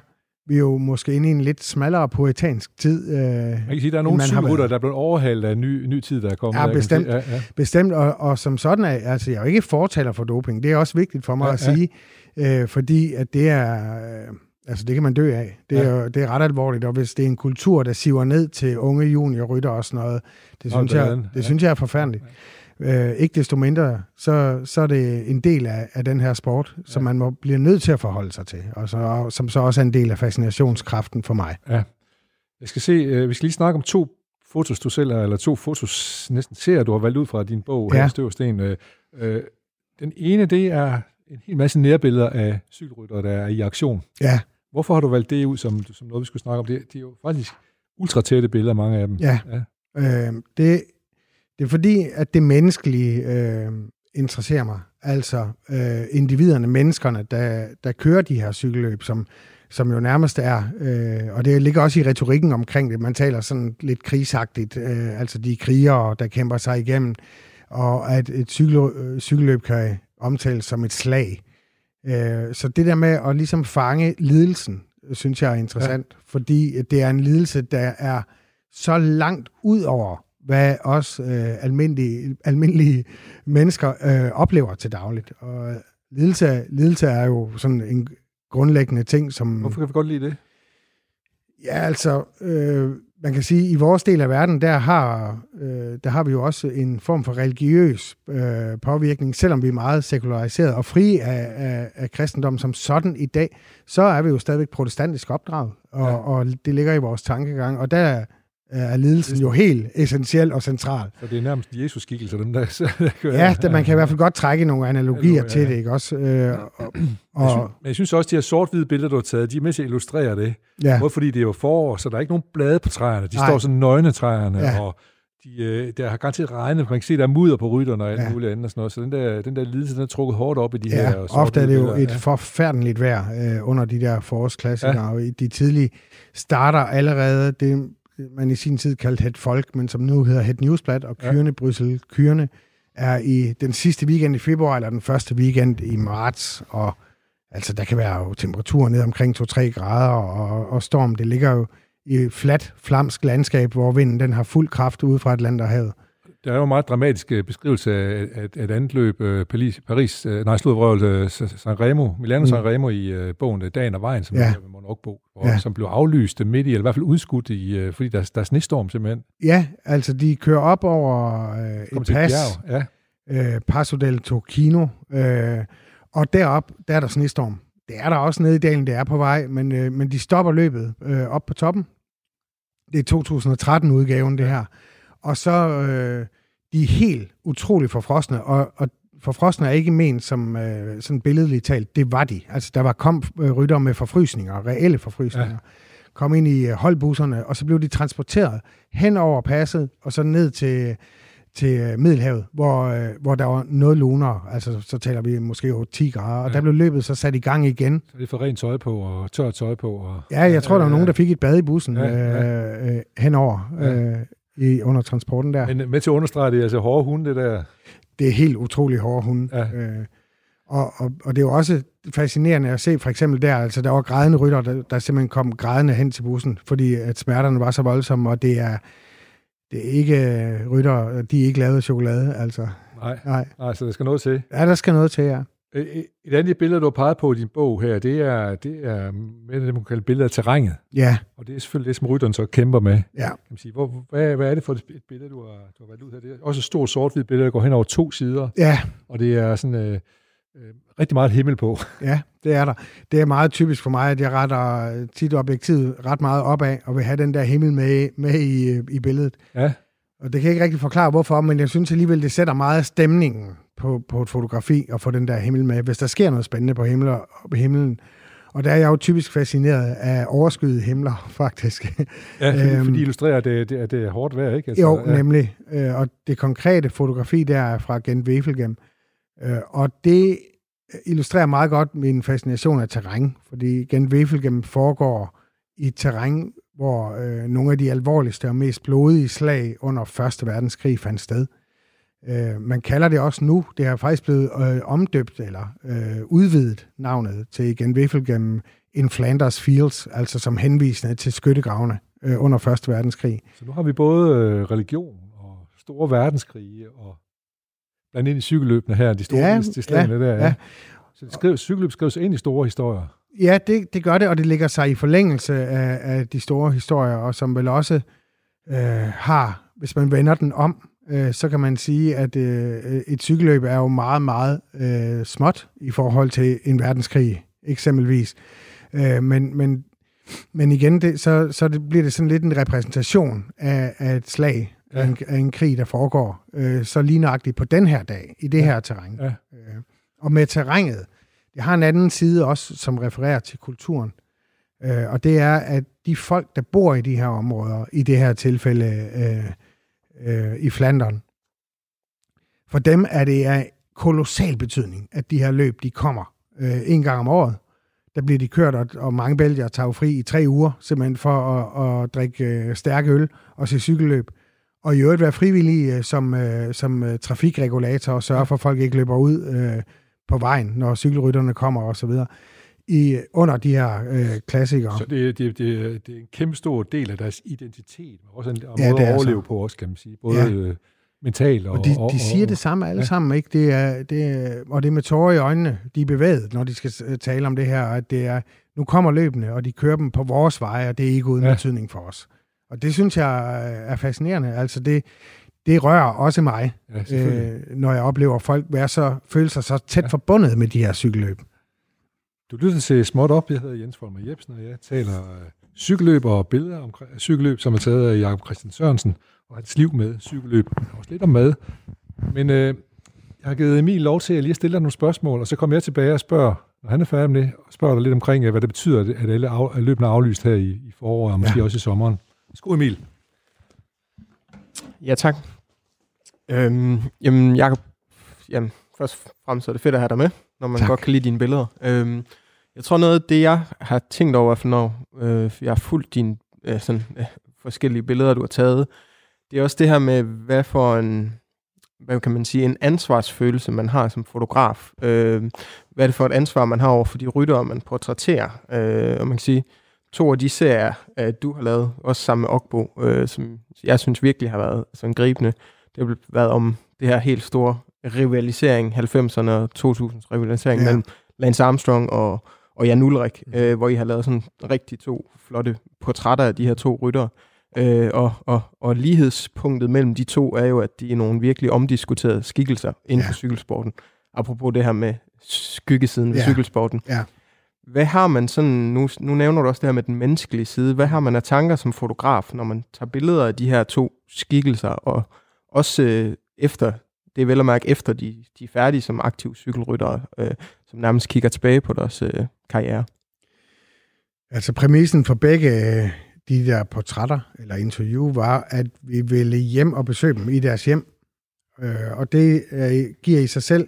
vi jo måske inde i en lidt smallere poetansk tid. Øh, man kan sige, der er nogle cykelrytter, der er blevet overhalet af ny, ny tid, der er kommet. Ja, bestemt. Ja, ja. bestemt og, og som sådan er, altså jeg er jo ikke fortaler for doping. Det er også vigtigt for mig ja, at sige, ja. øh, fordi at det er... Øh, Altså, det kan man dø af. Det er, ja. det er ret alvorligt, og hvis det er en kultur, der siver ned til unge juniorrytter og sådan noget, det, synes, jeg, det ja. synes jeg er forfærdeligt. Ja. Øh, ikke desto mindre, så, så er det en del af, af den her sport, ja. som man må blive nødt til at forholde sig til, og så, som så også er en del af fascinationskraften for mig. Ja. Jeg skal se, øh, vi skal lige snakke om to fotos, du selv har, eller to fotos, næsten ser, du har valgt ud fra din bog, ja. Støvsten. Øh, øh, den ene, det er en hel masse nærbilleder af cykelrytter, der er i aktion. Ja. Hvorfor har du valgt det ud som, som noget, vi skulle snakke om? Det, de er jo faktisk ultratætte billeder, mange af dem. Ja, ja. Øh, det, det er fordi, at det menneskelige øh, interesserer mig. Altså øh, individerne, menneskerne, der, der kører de her cykelløb, som, som jo nærmest er, øh, og det ligger også i retorikken omkring det, man taler sådan lidt krigsagtigt, øh, altså de krigere, der kæmper sig igennem, og at et cykel, øh, cykelløb kan omtales som et slag. Øh, så det der med at ligesom fange lidelsen, synes jeg er interessant, ja. fordi det er en lidelse, der er så langt ud over, hvad os øh, almindelige, almindelige mennesker øh, oplever til dagligt. Og lidelse, lidelse er jo sådan en grundlæggende ting, som... Hvorfor kan vi godt lide det? Ja, altså, øh, man kan sige, at i vores del af verden, der har, øh, der har vi jo også en form for religiøs øh, påvirkning, selvom vi er meget sekulariseret og fri af, af, af kristendom som sådan i dag, så er vi jo stadigvæk protestantisk opdraget, og, ja. og det ligger i vores tankegang, og der er lidelsen jo helt essentiel og central. Så det er nærmest Jesus skikkelse, dem der... ja, det, man kan i hvert fald godt trække nogle analogier ja, ja. til det, ikke også? Øh, og, og, jeg, synes, men jeg synes også, at de her sort-hvide billeder, du har taget, de er med til at illustrere det. Ja. Både fordi det er jo forår, så der er ikke nogen blade på træerne. De Nej. står sådan nøgne træerne, ja. og de, øh, der har garanteret regnet, man kan se, der er mudder på rytterne og alt ja. muligt andet og sådan noget. Så den der, den der lidelse, den er trukket hårdt op i de ja, her... ofte er det jo et ja. forfærdeligt vejr øh, under de der forårsklassikere, ja. og de tidlige starter allerede, det man i sin tid kaldte Het Folk, men som nu hedder Het Newsblad, og Kyrne ja. Bryssel Kyrne er i den sidste weekend i februar, eller den første weekend i marts, og altså der kan være jo temperaturer ned omkring 2-3 grader, og, og storm, det ligger jo i fladt, flamsk landskab, hvor vinden den har fuld kraft ude fra Atlanterhavet. Der er jo en meget dramatisk øh, beskrivelse af, af, af et andet løb, øh, Paris, Paris øh, nej, slutvrøvelse, San Remo, Milano mm. San Remo i bogen Dagen og Vejen, som ja. er med Monokbo, ja. som blev aflyst midt i, eller i hvert fald udskudt, i, fordi der, der er snestorm simpelthen. Ja, altså de kører op over øh, et pas, ja. øh, Passo del Tocchino, øh, og derop, der er der snestorm. Det er der også nede i dalen, det er på vej, men, øh, men de stopper løbet øh, op på toppen. Det er 2013-udgaven, det her. Og så øh, de er helt utroligt forfrosne, og, og forfrosne er ikke ment som øh, sådan billedligt talt. Det var de. Altså, der var kom øh, rytter med forfrysninger, reelle forfrysninger. Ja. Kom ind i øh, holdbusserne, og så blev de transporteret hen over passet, og så ned til, til øh, Middelhavet, hvor, øh, hvor der var noget lunere, altså så taler vi måske over 10 grader, og Ja. der blev løbet så sat i gang igen. Så det for rent tøj på og tørt tøj på. Og, Ja, jeg tror, der var nogen, der fik et bad i bussen Ja, ja, ja. Øh, øh, henover Ja. øh, i, under transporten der. Men med til at understrege, det altså hårde hunde, det der. Det er helt utrolig hårde hunde. Ja. Øh, og, og, og det er jo også fascinerende at se, for eksempel der, altså der var grædende rytter, der, der simpelthen kom grædende hen til bussen, fordi at smerterne var så voldsomme, og det er, det er ikke øh, rytter, de er ikke lavet af chokolade, altså. Nej, Nej. nej, så der skal noget til. Ja, der skal noget til, ja. Et et andet billede, du har peget på i din bog her, det er, det er med det, man kan kalde billeder af terrænet. Ja, Og det er selvfølgelig det, som rytteren så kæmper med. ja. Kan man sige. Hvor, hvad, hvad er det for et et billede, du har, du har valgt ud her? Det er også et stort sort-hvidt billede, der går hen over to sider, Ja, og det er sådan øh, øh, rigtig meget himmel på. ja, det er der. Det er meget typisk for mig, at jeg retter tit objektivet ret meget opad, og vil have den der himmel med, med i, øh, i billedet. Ja, Og det kan jeg ikke rigtig forklare, hvorfor, men jeg synes alligevel, det sætter meget stemningen på, på et fotografi at få den der himmel med, hvis der sker noget spændende på, himler, på himlen. Og der er jeg jo typisk fascineret af overskyede himler, faktisk. ja fordi, Øhm. fordi illustrerer, at det, det, at det er hårdt vejr, ikke? Altså, jo, ja. nemlig. Øh, Og det konkrete fotografi, der er fra Gent Wevelgem. Øh, Og det illustrerer meget godt min fascination af terræn, fordi Gent Wevelgem foregår i terræn, hvor øh, nogle af de alvorligste og mest blodige slag under 1. verdenskrig fandt sted. Øh, man kalder det også nu, det har faktisk blevet øh, omdøbt eller øh, udvidet navnet til Gent Wevelgem in Flanders Fields, altså som henvisende til skyttegravene øh, under 1. verdenskrig. Så nu har vi både øh, religion og store verdenskrige og blandt ind i cykelløbene her, de store ja, de slagene ja, der. Ja. ja. Så det skrives, cykelløb skrives ind i store historier. Ja, det, det gør det, og det ligger sig i forlængelse af, af de store historier, og som vel også øh, har, hvis man vender den om, øh, så kan man sige, at øh, et cykelløb er jo meget, meget øh, småt i forhold til en verdenskrig, eksempelvis. Øh, men, men, men igen, det, så, så det bliver det sådan lidt en repræsentation af, af et slag, Ja. af, en, af en krig, der foregår øh, så lignagtigt på den her dag, i det Ja. her terræn. Ja. Øh, og med terrænet, jeg har en anden side også, som refererer til kulturen. Øh, og det er, at de folk, der bor i de her områder, i det her tilfælde øh, øh, i Flandern, for dem er det af kolossal betydning, at de her løb, de kommer øh, en gang om året. Der bliver de kørt, og, og mange belgier tager jo fri i tre uger, simpelthen for at, at drikke øh, stærk øl og se cykelløb. Og i øvrigt være frivillige øh, som, øh, som øh, trafikregulator og sørge for, at folk ikke løber ud øh, på vejen, når cykelrytterne kommer og så videre. I, under de her øh, klassikere. Så det, det, det, det er en kæmpe stor del af deres identitet, men også en måde Ja, det at er overleve så. på også, kan man sige. Både Ja. ja. mentalt og... Og de, de siger det samme alle ja. sammen, ikke? Det er, det er, og det er med tårer i øjnene, de er bevæget, når de skal tale om det her, at det er, nu kommer løbende, og de kører dem på vores veje, og det er ikke uden ja. betydning for os. Og det synes jeg er fascinerende. Altså det, det rører også mig, Ja, øh, når jeg oplever folk være så, føle sig så tæt ja. forbundet med de her cykelløb. Du lytter til Småt Op. Jeg hedder Jens Folmer Jebsen, og jeg taler øh, cykelløb og billeder om cykelløb, som er taget af Jakob Christian Sørensen, og hans liv med cykelløb. Også lidt om mad. Men øh, jeg har givet Emil lov til at lige stille dig nogle spørgsmål, og så kommer jeg tilbage og spørger, når han er færdig med det, og spørger dig lidt omkring, øh, hvad det betyder, at alle af, at løbene er aflyst her i, i foråret, og måske Ja. også i sommeren. Skål Emil. Ja, tak. Øhm, jamen, Jacob, jamen, først og fremmest er det fedt at have dig med, når man Tak. godt kan lide dine billeder. Øhm, jeg tror noget af det, jeg har tænkt over, for når øh, jeg har fulgt dine øh, sådan, øh, forskellige billeder, du har taget, det er også det her med, hvad for en, hvad kan man sige, en ansvarsfølelse, man har som fotograf. Øh, hvad er det for et ansvar, man har over for de ryttere, man portrætterer. Øh, og man kan sige, to af de serier, øh, du har lavet, også sammen med Okbo, øh, som jeg synes virkelig har været sådan gribende, det har været om det her helt store rivalisering, 90'erne og 2000's rivalisering Ja. mellem Lance Armstrong og, og Jan Ulrik, øh, hvor I har lavet sådan rigtig to flotte portrætter af de her to ryttere. Øh, og, og, og lighedspunktet mellem de to er jo, at de er nogle virkelig omdiskuterede skikkelser inden Ja. for cykelsporten. Apropos det her med skyggesiden ved Ja. cykelsporten. Ja. Hvad har man sådan, nu, nu nævner du også det her med den menneskelige side, hvad har man af tanker som fotograf, når man tager billeder af de her to skikkelser, og også øh, efter, det er vel at mærke efter de, de er færdige som aktive cykelryttere, øh, som nærmest kigger tilbage på deres øh, karriere? Altså præmissen for begge øh, de der portrætter eller interview var, at vi ville hjem og besøge dem i deres hjem, Øh, og det øh, giver i sig selv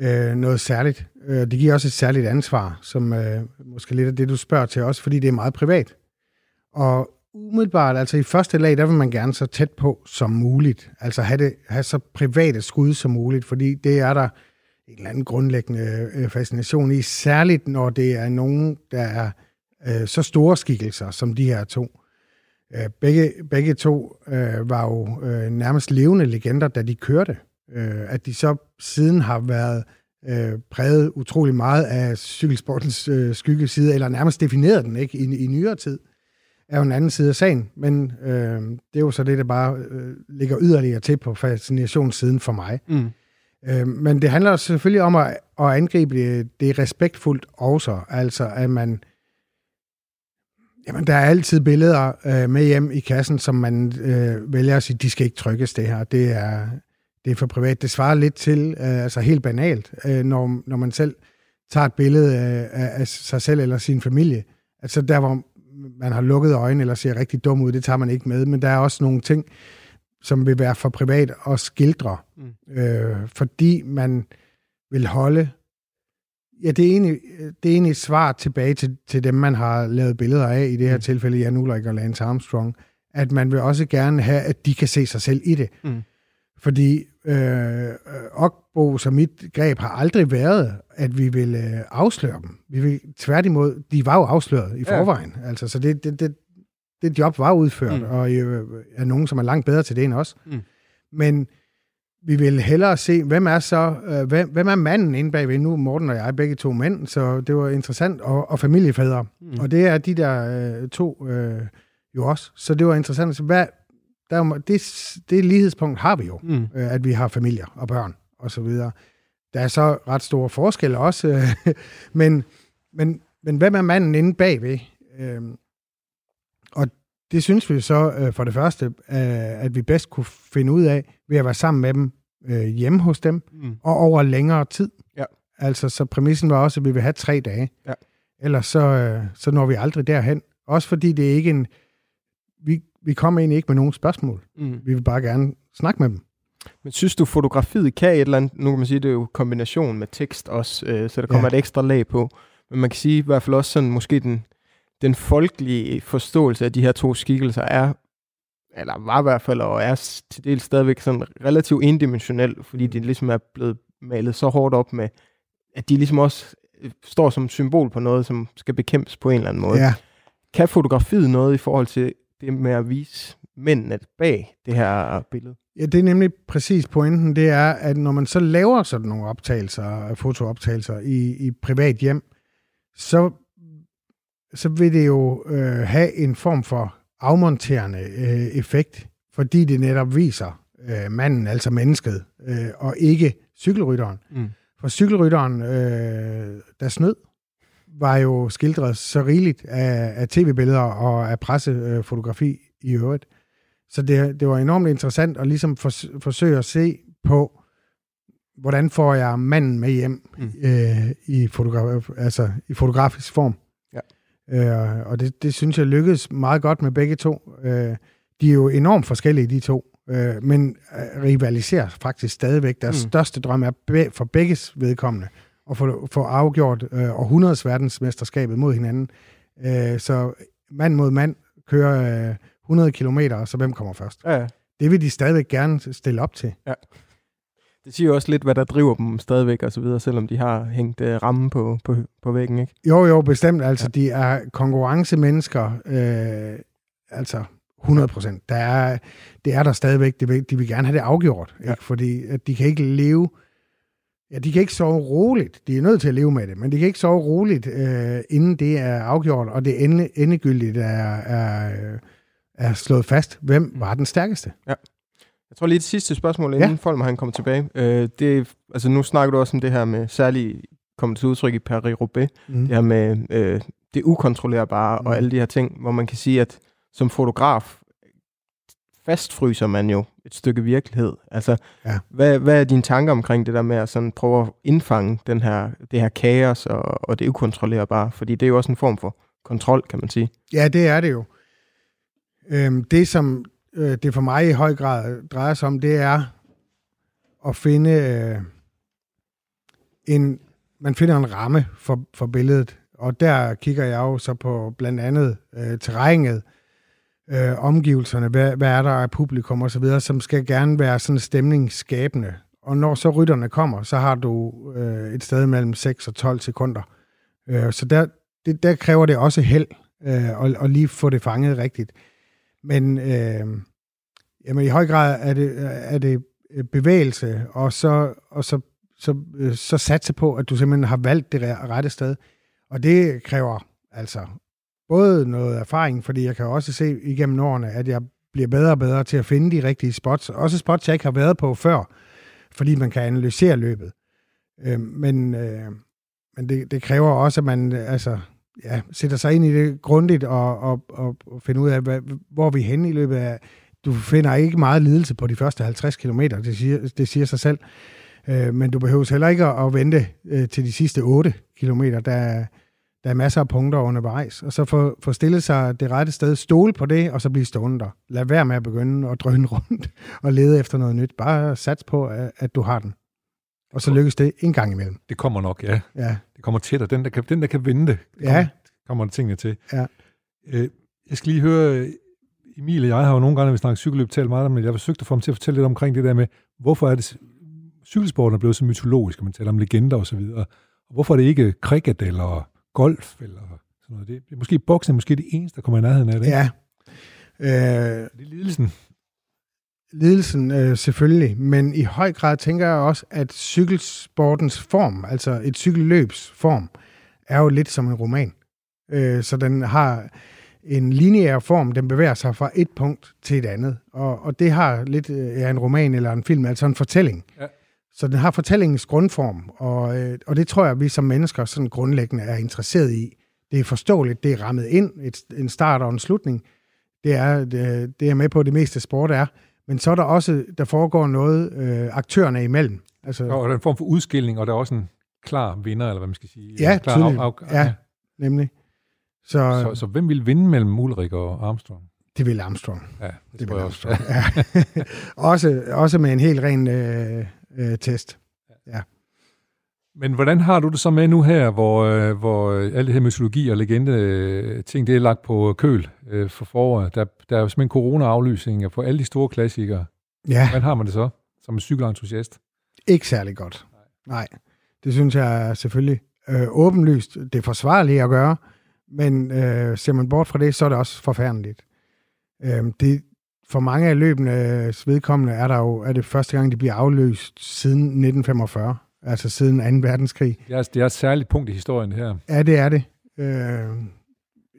øh, noget særligt. Øh, det giver også et særligt ansvar, som øh, måske lidt af det, du spørger til også, fordi det er meget privat. Og umiddelbart, altså i første lag, der vil man gerne så tæt på som muligt. Altså have, det, have så private skud som muligt, fordi det er der en eller anden grundlæggende øh, fascination i, særligt når det er nogen, der er øh, så store skikkelser som de her to. Øh, begge, begge to øh, var jo øh, nærmest levende legender, da de kørte. Øh, at de så siden har været øh, præget utrolig meget af cykelsportens øh, skyggeside, eller nærmest defineret den ikke i, i nyere tid, er jo en anden side af sagen. Men øh, det er jo så det, der bare øh, ligger yderligere til på fascinationssiden for mig. Mm. Øh, men det handler selvfølgelig om at, at angribe det, det respektfuldt også, altså at man Jamen, der er altid billeder øh, med hjem i kassen, som man øh, vælger at sige, de skal ikke trykkes det her. Det er, det er for privat. Det svarer lidt til, øh, altså helt banalt, øh, når, når man selv tager et billede af, af sig selv eller sin familie. Altså der, hvor man har lukket øjnene eller ser rigtig dum ud, det tager man ikke med. Men der er også nogle ting, som vil være for privat at skildre. Mm. Øh, fordi man vil holde Ja, det er, egentlig, det er egentlig et svar tilbage til, til dem, man har lavet billeder af, i det her mm. tilfælde Jan Ulrik og Lance Armstrong, at man vil også gerne have, at de kan se sig selv i det. Mm. Fordi øh, Okbo som mit greb har aldrig været, at vi vil øh, afsløre dem. Vi vil tværtimod, de var jo afsløret i forvejen. Ja. Altså, så det, det, det, det job var udført, mm. og øh, er nogen, som er langt bedre til det end os. Mm. Men vi vil hellere se, hvem er så, øh, hvem, hvem er manden inde bagved? Nu Morten og jeg begge to mænd, så det var interessant, og, og familiefædre. Mm. Og det er de der øh, to øh, jo også. Så det var interessant. Så hvad, der, det, det lighedspunkt har vi jo, mm. øh, at vi har familier og børn og så videre. Der er så ret store forskelle også, øh, men, men, men hvem er manden inde bagved? Øh, og det synes vi så øh, for det første, øh, at vi bedst kunne finde ud af ved at være sammen med dem øh, hjemme hos dem, mm. og over længere tid. Ja. Altså, så præmissen var også, at vi vil have tre dage. Ja. Ellers så, øh, så når vi aldrig derhen. Også fordi det er ikke en... Vi, vi kommer egentlig ikke med nogen spørgsmål. Mm. Vi vil bare gerne snakke med dem. Men synes du, fotografiet kan et eller andet... Nu kan man sige, det er jo kombination med tekst også, øh, så der kommer ja. et ekstra lag på. Men man kan sige i hvert fald også sådan, måske den, den folkelige forståelse af de her to skikkelser er eller var i hvert fald, og er til del stadigvæk sådan relativt endimensionel, fordi de ligesom er blevet malet så hårdt op med, at de ligesom også øh, står som symbol på noget, som skal bekæmpes på en eller anden måde. Ja. Kan fotografiet noget i forhold til det med at vise mændene bag det her billede? Ja, det er nemlig præcis pointen. Det er, at når man så laver sådan nogle optagelser, fotooptagelser i, i privat hjem, så, så vil det jo øh, have en form for afmonterende øh, effekt, fordi det netop viser øh, manden, altså mennesket, øh, og ikke cykelrytteren. Mm. For cykelrytteren, øh, der snød, var jo skildret så rigeligt af, af tv-billeder og af pressefotografi i øvrigt. Så det, det var enormt interessant at ligesom for, forsøge at se på, hvordan får jeg manden med hjem mm. øh, i, fotograf, altså, i fotografisk form. Øh, og det, det synes jeg lykkedes meget godt med begge to. Øh, de er jo enormt forskellige, de to, øh, men øh, rivaliserer faktisk stadigvæk. Deres mm. største drøm er be- for begges vedkommende at få, få afgjort øh, århundredes verdensmesterskabet mod hinanden. Øh, så mand mod mand kører øh, 100 km, så hvem kommer først? Ja, ja. Det vil de stadigvæk gerne stille op til. Ja. Det siger jo også lidt, hvad der driver dem stadigvæk og så videre, selvom de har hængt uh, ramme på, på, på væggen, ikke? Jo, jo, bestemt. Altså, ja. de er konkurrencemennesker, øh, altså 100 procent. Der er, det er der stadigvæk. De vil, de vil gerne have det afgjort, ja. ikke? fordi at de kan ikke leve... Ja, de kan ikke sove roligt. De er nødt til at leve med det, men de kan ikke sove roligt, øh, inden det er afgjort, og det ende, endegyldigt er, er, er slået fast. Hvem var den stærkeste? Ja. Jeg tror lige det sidste spørgsmål, inden ja. Folmer han kommer tilbage. Øh, det, altså nu snakker du også om det her med særligt kommer til udtryk i Paris-Roubaix, mm. det her med øh, det ukontrollerbare mm. og alle de her ting, hvor man kan sige, at som fotograf fastfryser man jo et stykke virkelighed. Altså, ja. hvad, hvad er dine tanker omkring det der med at sådan prøve at indfange den her, det her kaos og, og det ukontrollerbare? Fordi det er jo også en form for kontrol, kan man sige. Ja, det er det jo. Øhm, det, som øh, det for mig i høj grad drejer sig om, det er at finde øh, en, man finder en ramme for, for billedet, og der kigger jeg jo så på blandt andet øh, terrænet, øh, Øh, omgivelserne, hvad, hvad er der af publikum osv., som skal gerne være sådan stemningsskabende. Og når så rytterne kommer, så har du øh, et sted mellem 6 og 12 sekunder. Øh, så der, det, der kræver det også held øh, at, at lige få det fanget rigtigt. Men øh, jamen, i høj grad er det, er det øh, bevægelse, og så, og så, så, øh, så satse på, at du simpelthen har valgt det rette sted. Og det kræver altså både noget erfaring, fordi jeg kan også se igennem årene, at jeg bliver bedre og bedre til at finde de rigtige spots. Også spots, jeg ikke har været på før, fordi man kan analysere løbet. Øh, men øh, men det, det kræver også, at man altså, ja, sætter sig ind i det grundigt og, og, og, og finder ud af, hvad, hvor vi er henne i løbet af... Du finder ikke meget lidelse på de første 50 km, det siger, det siger sig selv. Øh, men du behøver heller ikke at, at vente øh, til de sidste 8 km. Der, der er masser af punkter undervejs, og så få, få stillet sig det rette sted, stole på det, og så blive stående der. Lad være med at begynde at drøne rundt og lede efter noget nyt. Bare sats på, at, at du har den. Og så lykkes det en gang imellem. Det kommer nok, ja. Ja. Det kommer tættere. Den, der kan, den, der kan vinde det, Ja. kommer, tingene til. Ja. Øh, jeg skal lige høre, Emil og jeg har jo nogle gange, når vi snakker cykelløb, talt meget om det, jeg har forsøgt at få ham til at fortælle lidt omkring det der med, hvorfor er det, cykelsporten er blevet så mytologisk, man taler om legender og så videre. Og hvorfor er det ikke cricket eller golf eller sådan noget? Det, det er måske boksen, er måske det eneste, der kommer i nærheden af det. Ja. Øh, Det er lidelsen. lidelsen øh, selvfølgelig, men i høj grad tænker jeg også, at cykelsportens form, altså et cykelløbs form, er jo lidt som en roman. Øh, så den har en lineær form, den bevæger sig fra et punkt til et andet, og, og det har lidt øh, ja, en roman eller en film, altså en fortælling. Ja. Så den har fortællingens grundform, og, øh, og det tror jeg, vi som mennesker sådan grundlæggende er interesseret i. Det er forståeligt, det er rammet ind, et, en start og en slutning. Det er, det, det er med på, at det meste sport er. Men så er der også, der foregår noget øh, aktørerne imellem. Altså, Og der er en form for udskilling, og der er også en klar vinder, eller hvad man skal sige. Ja, klar tydeligt. Ja. nemlig. Så, Så, så hvem vil vinde mellem Ulrik og Armstrong? det vil Armstrong. Ja, det, Det vil jeg også. Armstrong. Ja. også, også med en helt ren øh, øh, test. Men hvordan har du det så med nu her, hvor, øh, hvor øh, alle det her mytologi og legende øh, ting, det er lagt på køl øh, for foråret? Der, der er jo simpelthen corona-aflysning for alle de store klassikere. Ja, Hvordan har man det så, som en cykelentusiast? ikke særlig godt. Nej, det synes jeg er selvfølgelig øh, åbenlyst. Det er forsvarligt at gøre, men øh, ser man bort fra det, så er det også forfærdeligt. Øh, det, for mange af løbenes vedkommende er, der jo, er det første gang, de bliver afløst siden 1945, altså siden 2. verdenskrig. Det er, det er et særligt punkt i historien, det her. Ja, det er det. Øh,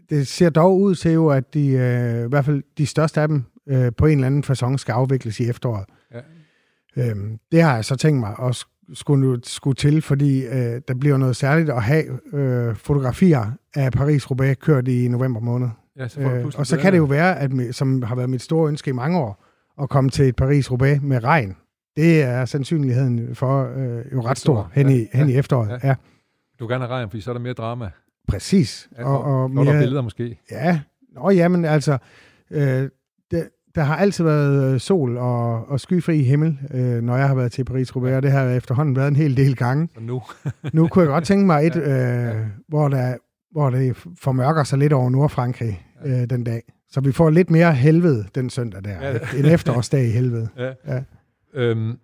det ser dog ud til jo, at de, øh, i hvert fald de største af dem øh, på en eller anden façon skal afvikles i efteråret. Ja. Øh, det har jeg så tænkt mig at sk- skulle, skulle til, fordi øh, der bliver noget særligt at have øh, fotografier af Paris-Roubaix kørt i november måned. Ja, så får Øh, og så det kan det jo være, at som har været mit store ønske i mange år, at komme til et Paris-Roubaix med regn. Det er sandsynligheden for øh, jo ret stor hen, ja. i, hen Ja. i efteråret. Ja. Ja. ja, Du vil gerne have regn, fordi så er der mere drama. præcis. Ja, og, og Flottere mere, billeder måske. Ja, Nå, ja, men altså, øh, der, der har altid været øh, sol og, og skyfri himmel, øh, når jeg har været til Paris-Roubaix, og det har efterhånden været en hel del gange. Så nu. Nu kunne jeg godt tænke mig et, øh, hvor, der, hvor det formørker sig lidt over Nordfrankrig øh, den dag. Så vi får lidt mere helvede den søndag der. Ja. En efterårsdag i helvede. Ja. Ja. Øhm,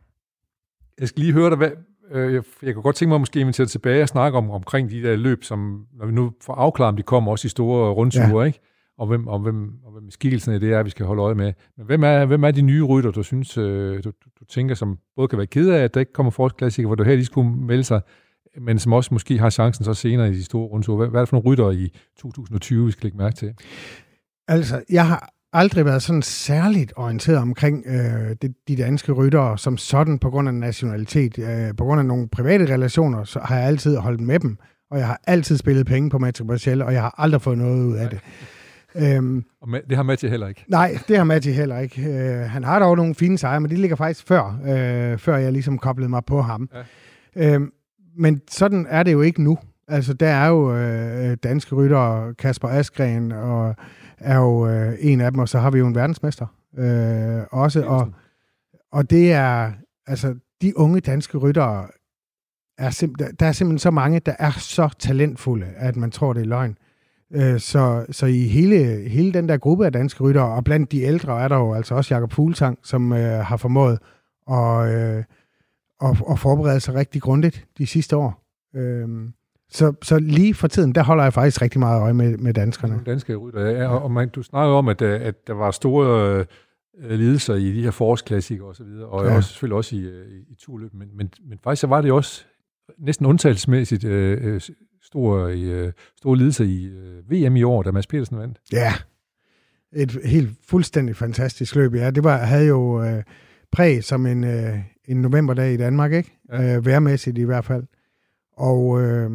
jeg skal lige høre dig, hvad, øh, jeg, jeg kunne godt tænke mig at måske invitere tilbage og snakke om, omkring de der løb, som, når vi nu får afklaret, om de kommer også i store rundture, ja. ikke? Og hvem, og, hvem, og hvem skikkelsen af det er, vi skal holde øje med. Men hvem er, hvem er de nye rytter, du synes, øh, du, du, du tænker, som både kan være ked af, at der ikke kommer forårsklassikere, hvor du her lige skulle melde sig, men som også måske har chancen så senere i de store rundture. Hvad, hvad er det for nogle rytter i 2020, vi skal lægge mærke til? Altså, jeg har aldrig været sådan særligt orienteret omkring øh, de, de danske ryttere som sådan på grund af nationalitet. Øh, på grund af nogle private relationer, så har jeg altid holdt med dem, og jeg har altid spillet penge på Mathieu Marcel, og jeg har aldrig fået noget ud af det. Øhm, Og det har Mathieu heller ikke. nej, det har Mathieu heller ikke. Øh, han har dog nogle fine sejre, men de ligger faktisk før, øh, før jeg ligesom koblede mig på ham. Ja. Øhm, men sådan er det jo ikke nu. Altså, der er jo øh, danske ryttere, Kasper Askren, og er jo øh, en af dem, og så har vi jo en verdensmester øh, også. Og, og det er, altså, de unge danske ryttere, er simp- der er simpelthen så mange, der er så talentfulde, at man tror, det er løgn. Øh, så, så i hele, hele den der gruppe af danske ryttere, og blandt de ældre er der jo altså også Jakob Fuglsang, som øh, har formået at, øh, at, at forberede sig rigtig grundigt de sidste år. Øh, så, så lige for tiden, der holder jeg faktisk rigtig meget øje med, med danskerne. Danske rytter, ja. Og, og man, du snakker om, at, øh, at der var store øh, lidelser i de her forårsklassikere og så videre, og ja. også, selvfølgelig også i, øh, i, i turløb, men, men, men faktisk så var det også næsten undtagelsesmæssigt øh, øh store, øh, store lidelser i øh, VM i år, da Mads Petersen vandt. Ja, et helt fuldstændig fantastisk løb. Ja, det var, havde jo øh, præg som en, øh, en novemberdag i Danmark, ikke? Ja. Øh, værmæssigt i hvert fald. Og øh,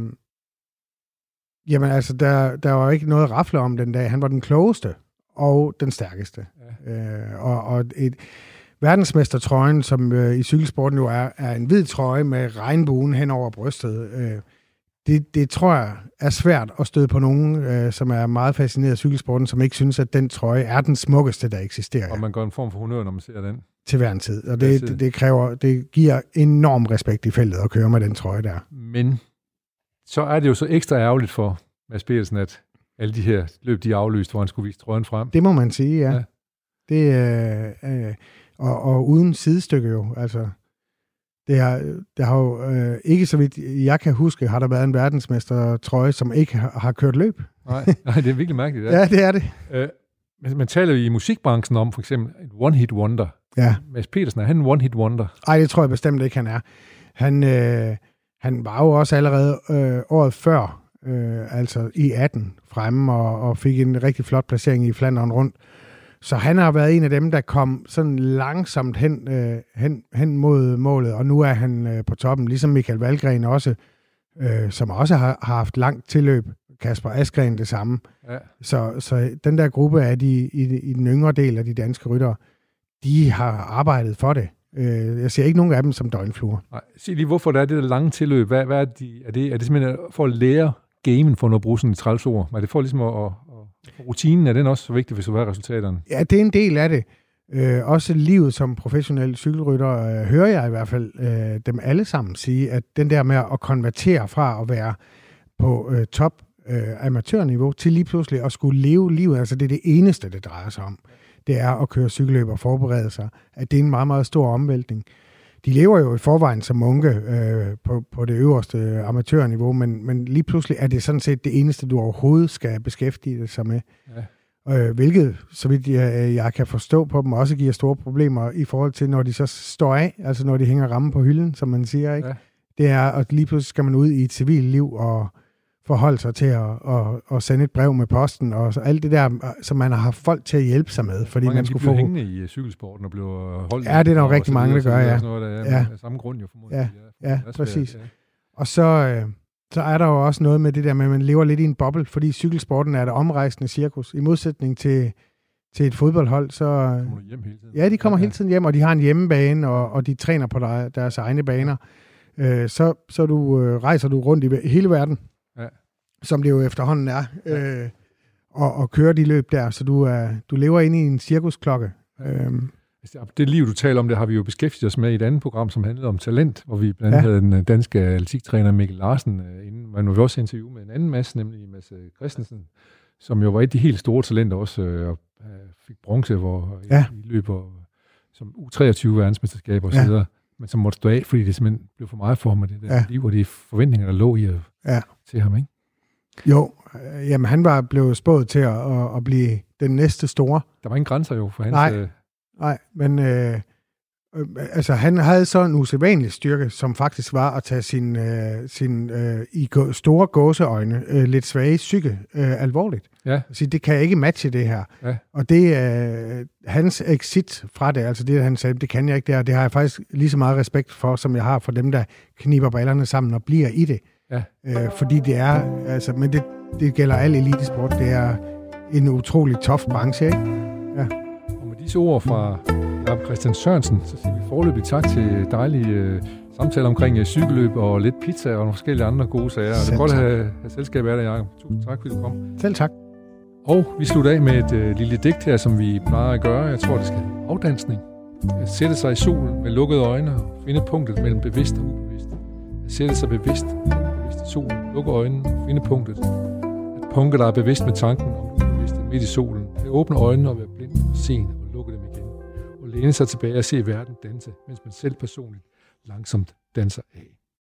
jamen altså, der, der var ikke noget at rafle om den dag. Han var den klogeste og den stærkeste. Ja. Øh, og, og et, verdensmestertrøjen, som øh, i cykelsporten jo er, er en hvid trøje med regnbuen hen over brystet, øh, det, det tror jeg er svært at støde på nogen, øh, som er meget fascineret af cykelsporten, som ikke synes, at den trøje er den smukkeste, der eksisterer. Og man går en form for honør, når man ser den. Til hver en tid. Og det, det, det, kræver, det giver enorm respekt i feltet at køre med den trøje der. Men så er det jo så ekstra ærgerligt for Mads Petersen, at alle de her løb, de er aflyst, hvor han skulle vise trøjen frem. Det må man sige, ja. ja. Det, øh, øh, og, og uden sidestykke jo. Altså, det har, det har jo øh, ikke, så vidt jeg kan huske, har der været en verdensmester trøje, som ikke har, har kørt løb. Nej, nej, det er virkelig mærkeligt. Ja, ja det er det. Øh, man, man taler jo i musikbranchen om for eksempel et one-hit wonder. Ja. Mads Petersen, er han en one-hit wonder? Nej, det tror jeg bestemt ikke, han er. Han, øh, han var jo også allerede øh, året før, øh, altså i 18, fremme og, og fik en rigtig flot placering i Flanderen rundt. Så han har været en af dem, der kom sådan langsomt hen, øh, hen, hen mod målet, og nu er han øh, på toppen, ligesom Michael Valgren også, øh, som også har, har haft langt tilløb. Kasper Askren det samme. Ja. Så, så den der gruppe af de, i, i den yngre del af de danske ryttere, de har arbejdet for det. Øh, jeg ser ikke nogen af dem som døgnfluer. Nej. Sig lige, hvorfor der er det der lange tilløb? Hvad, hvad er, de, er, det, er det simpelthen for at lære gamen, for at bruge sådan et trælsord? Er det for ligesom at, at, Rutinen, er den også så vigtig, hvis du vil resultaterne? Ja, det er en del af det. Øh, også livet som professionel cykelrytter, øh, hører jeg i hvert fald øh, dem alle sammen sige, at den der med at konvertere fra at være på øh, top øh, amatørniveau til lige pludselig at skulle leve livet, altså det er det eneste, det drejer sig om. Det er at køre cykelløb og forberede sig. At det er en meget, meget stor omvæltning de lever jo i forvejen som munke øh, på, på det øverste amatørniveau, men, men lige pludselig er det sådan set det eneste, du overhovedet skal beskæftige dig med. Ja. Øh, hvilket, så vidt jeg, jeg kan forstå på dem, også giver store problemer i forhold til, når de så står af, altså når de hænger ramme på hylden, som man siger. Ikke? Ja. Det er, at lige pludselig skal man ud i et civilt liv og forholde sig til at, at, at sende et brev med posten, og så alt det der, som man har haft folk til at hjælpe sig med. Fordi mange man skulle få... hængende i uh, cykelsporten og blev holdt... Ja, det er der rigtig mange, der gør, ja. Noget, der er ja. samme grund jo formodentlig. Ja, ja, ja præcis. Ja. Og så, øh, så er der jo også noget med det der med, at man lever lidt i en boble, fordi cykelsporten er et omrejsende cirkus. I modsætning til, til et fodboldhold, så... Kommer hjem hele tiden. Ja, de kommer ja, ja. hele tiden hjem, og de har en hjemmebane, og, og de træner på der, deres egne baner. Øh, så så du, øh, rejser du rundt i hele verden som det jo efterhånden er, øh, og, og køre de løb der, så du, er, du lever inde i en cirkusklokke. Altså, det liv, du taler om, det har vi jo beskæftiget os med i et andet program, som handlede om talent, hvor vi blandt andet ja. havde den øh, danske atletiktræner Mikkel Larsen øh, inden, men nu vi også interview med en anden masse, nemlig Mads øh, Christensen, som jo var et af de helt store talenter også, og fik bronze hvor, ja. i, løber som U23 verdensmesterskab og så videre, men som måtte stå af, fordi det simpelthen blev for meget for ham, det der ja. liv og de forventninger, der lå i at, ja. til ham, ikke? Jo, øh, jamen han var blevet spået til at, at, at blive den næste store. Der var ingen grænser jo for hans... Nej, øh... nej men øh, øh, altså han havde så en usædvanlig styrke, som faktisk var at tage sin, øh, sin øh, i store gåseøjne øh, lidt svage psyke øh, alvorligt. Ja. Så det kan jeg ikke matche det her. Ja. Og det er øh, hans exit fra det, altså det han sagde, det kan jeg ikke der, det har jeg faktisk lige så meget respekt for, som jeg har for dem, der kniber ballerne sammen og bliver i det. Ja. Øh, fordi det er, altså, men det, det gælder al elitesport, det er en utrolig tof branche, ikke? Ja. Og med disse ord fra Jacob Christian Sørensen, så siger vi forløbig tak til dejlige øh, samtaler omkring øh, cykelløb og lidt pizza og nogle forskellige andre gode sager. Selv det er godt at have, have selskab af dig, Jacob. Tusind tak, fordi du kom. Selv tak. Og vi slutter af med et øh, lille digt her, som vi plejer at gøre. Jeg tror, det skal afdansning. At sætte sig i solen med lukkede øjne og finde punktet mellem bevidst og ubevidst. At sætte sig bevidst solen, lukke øjnene og finde punktet. At punke dig bevidst med tanken om det ubevidste midt i solen. At åbne øjnene og være blind og sen og lukke dem igen. Og læne sig tilbage og se verden danse, mens man selv personligt langsomt danser af.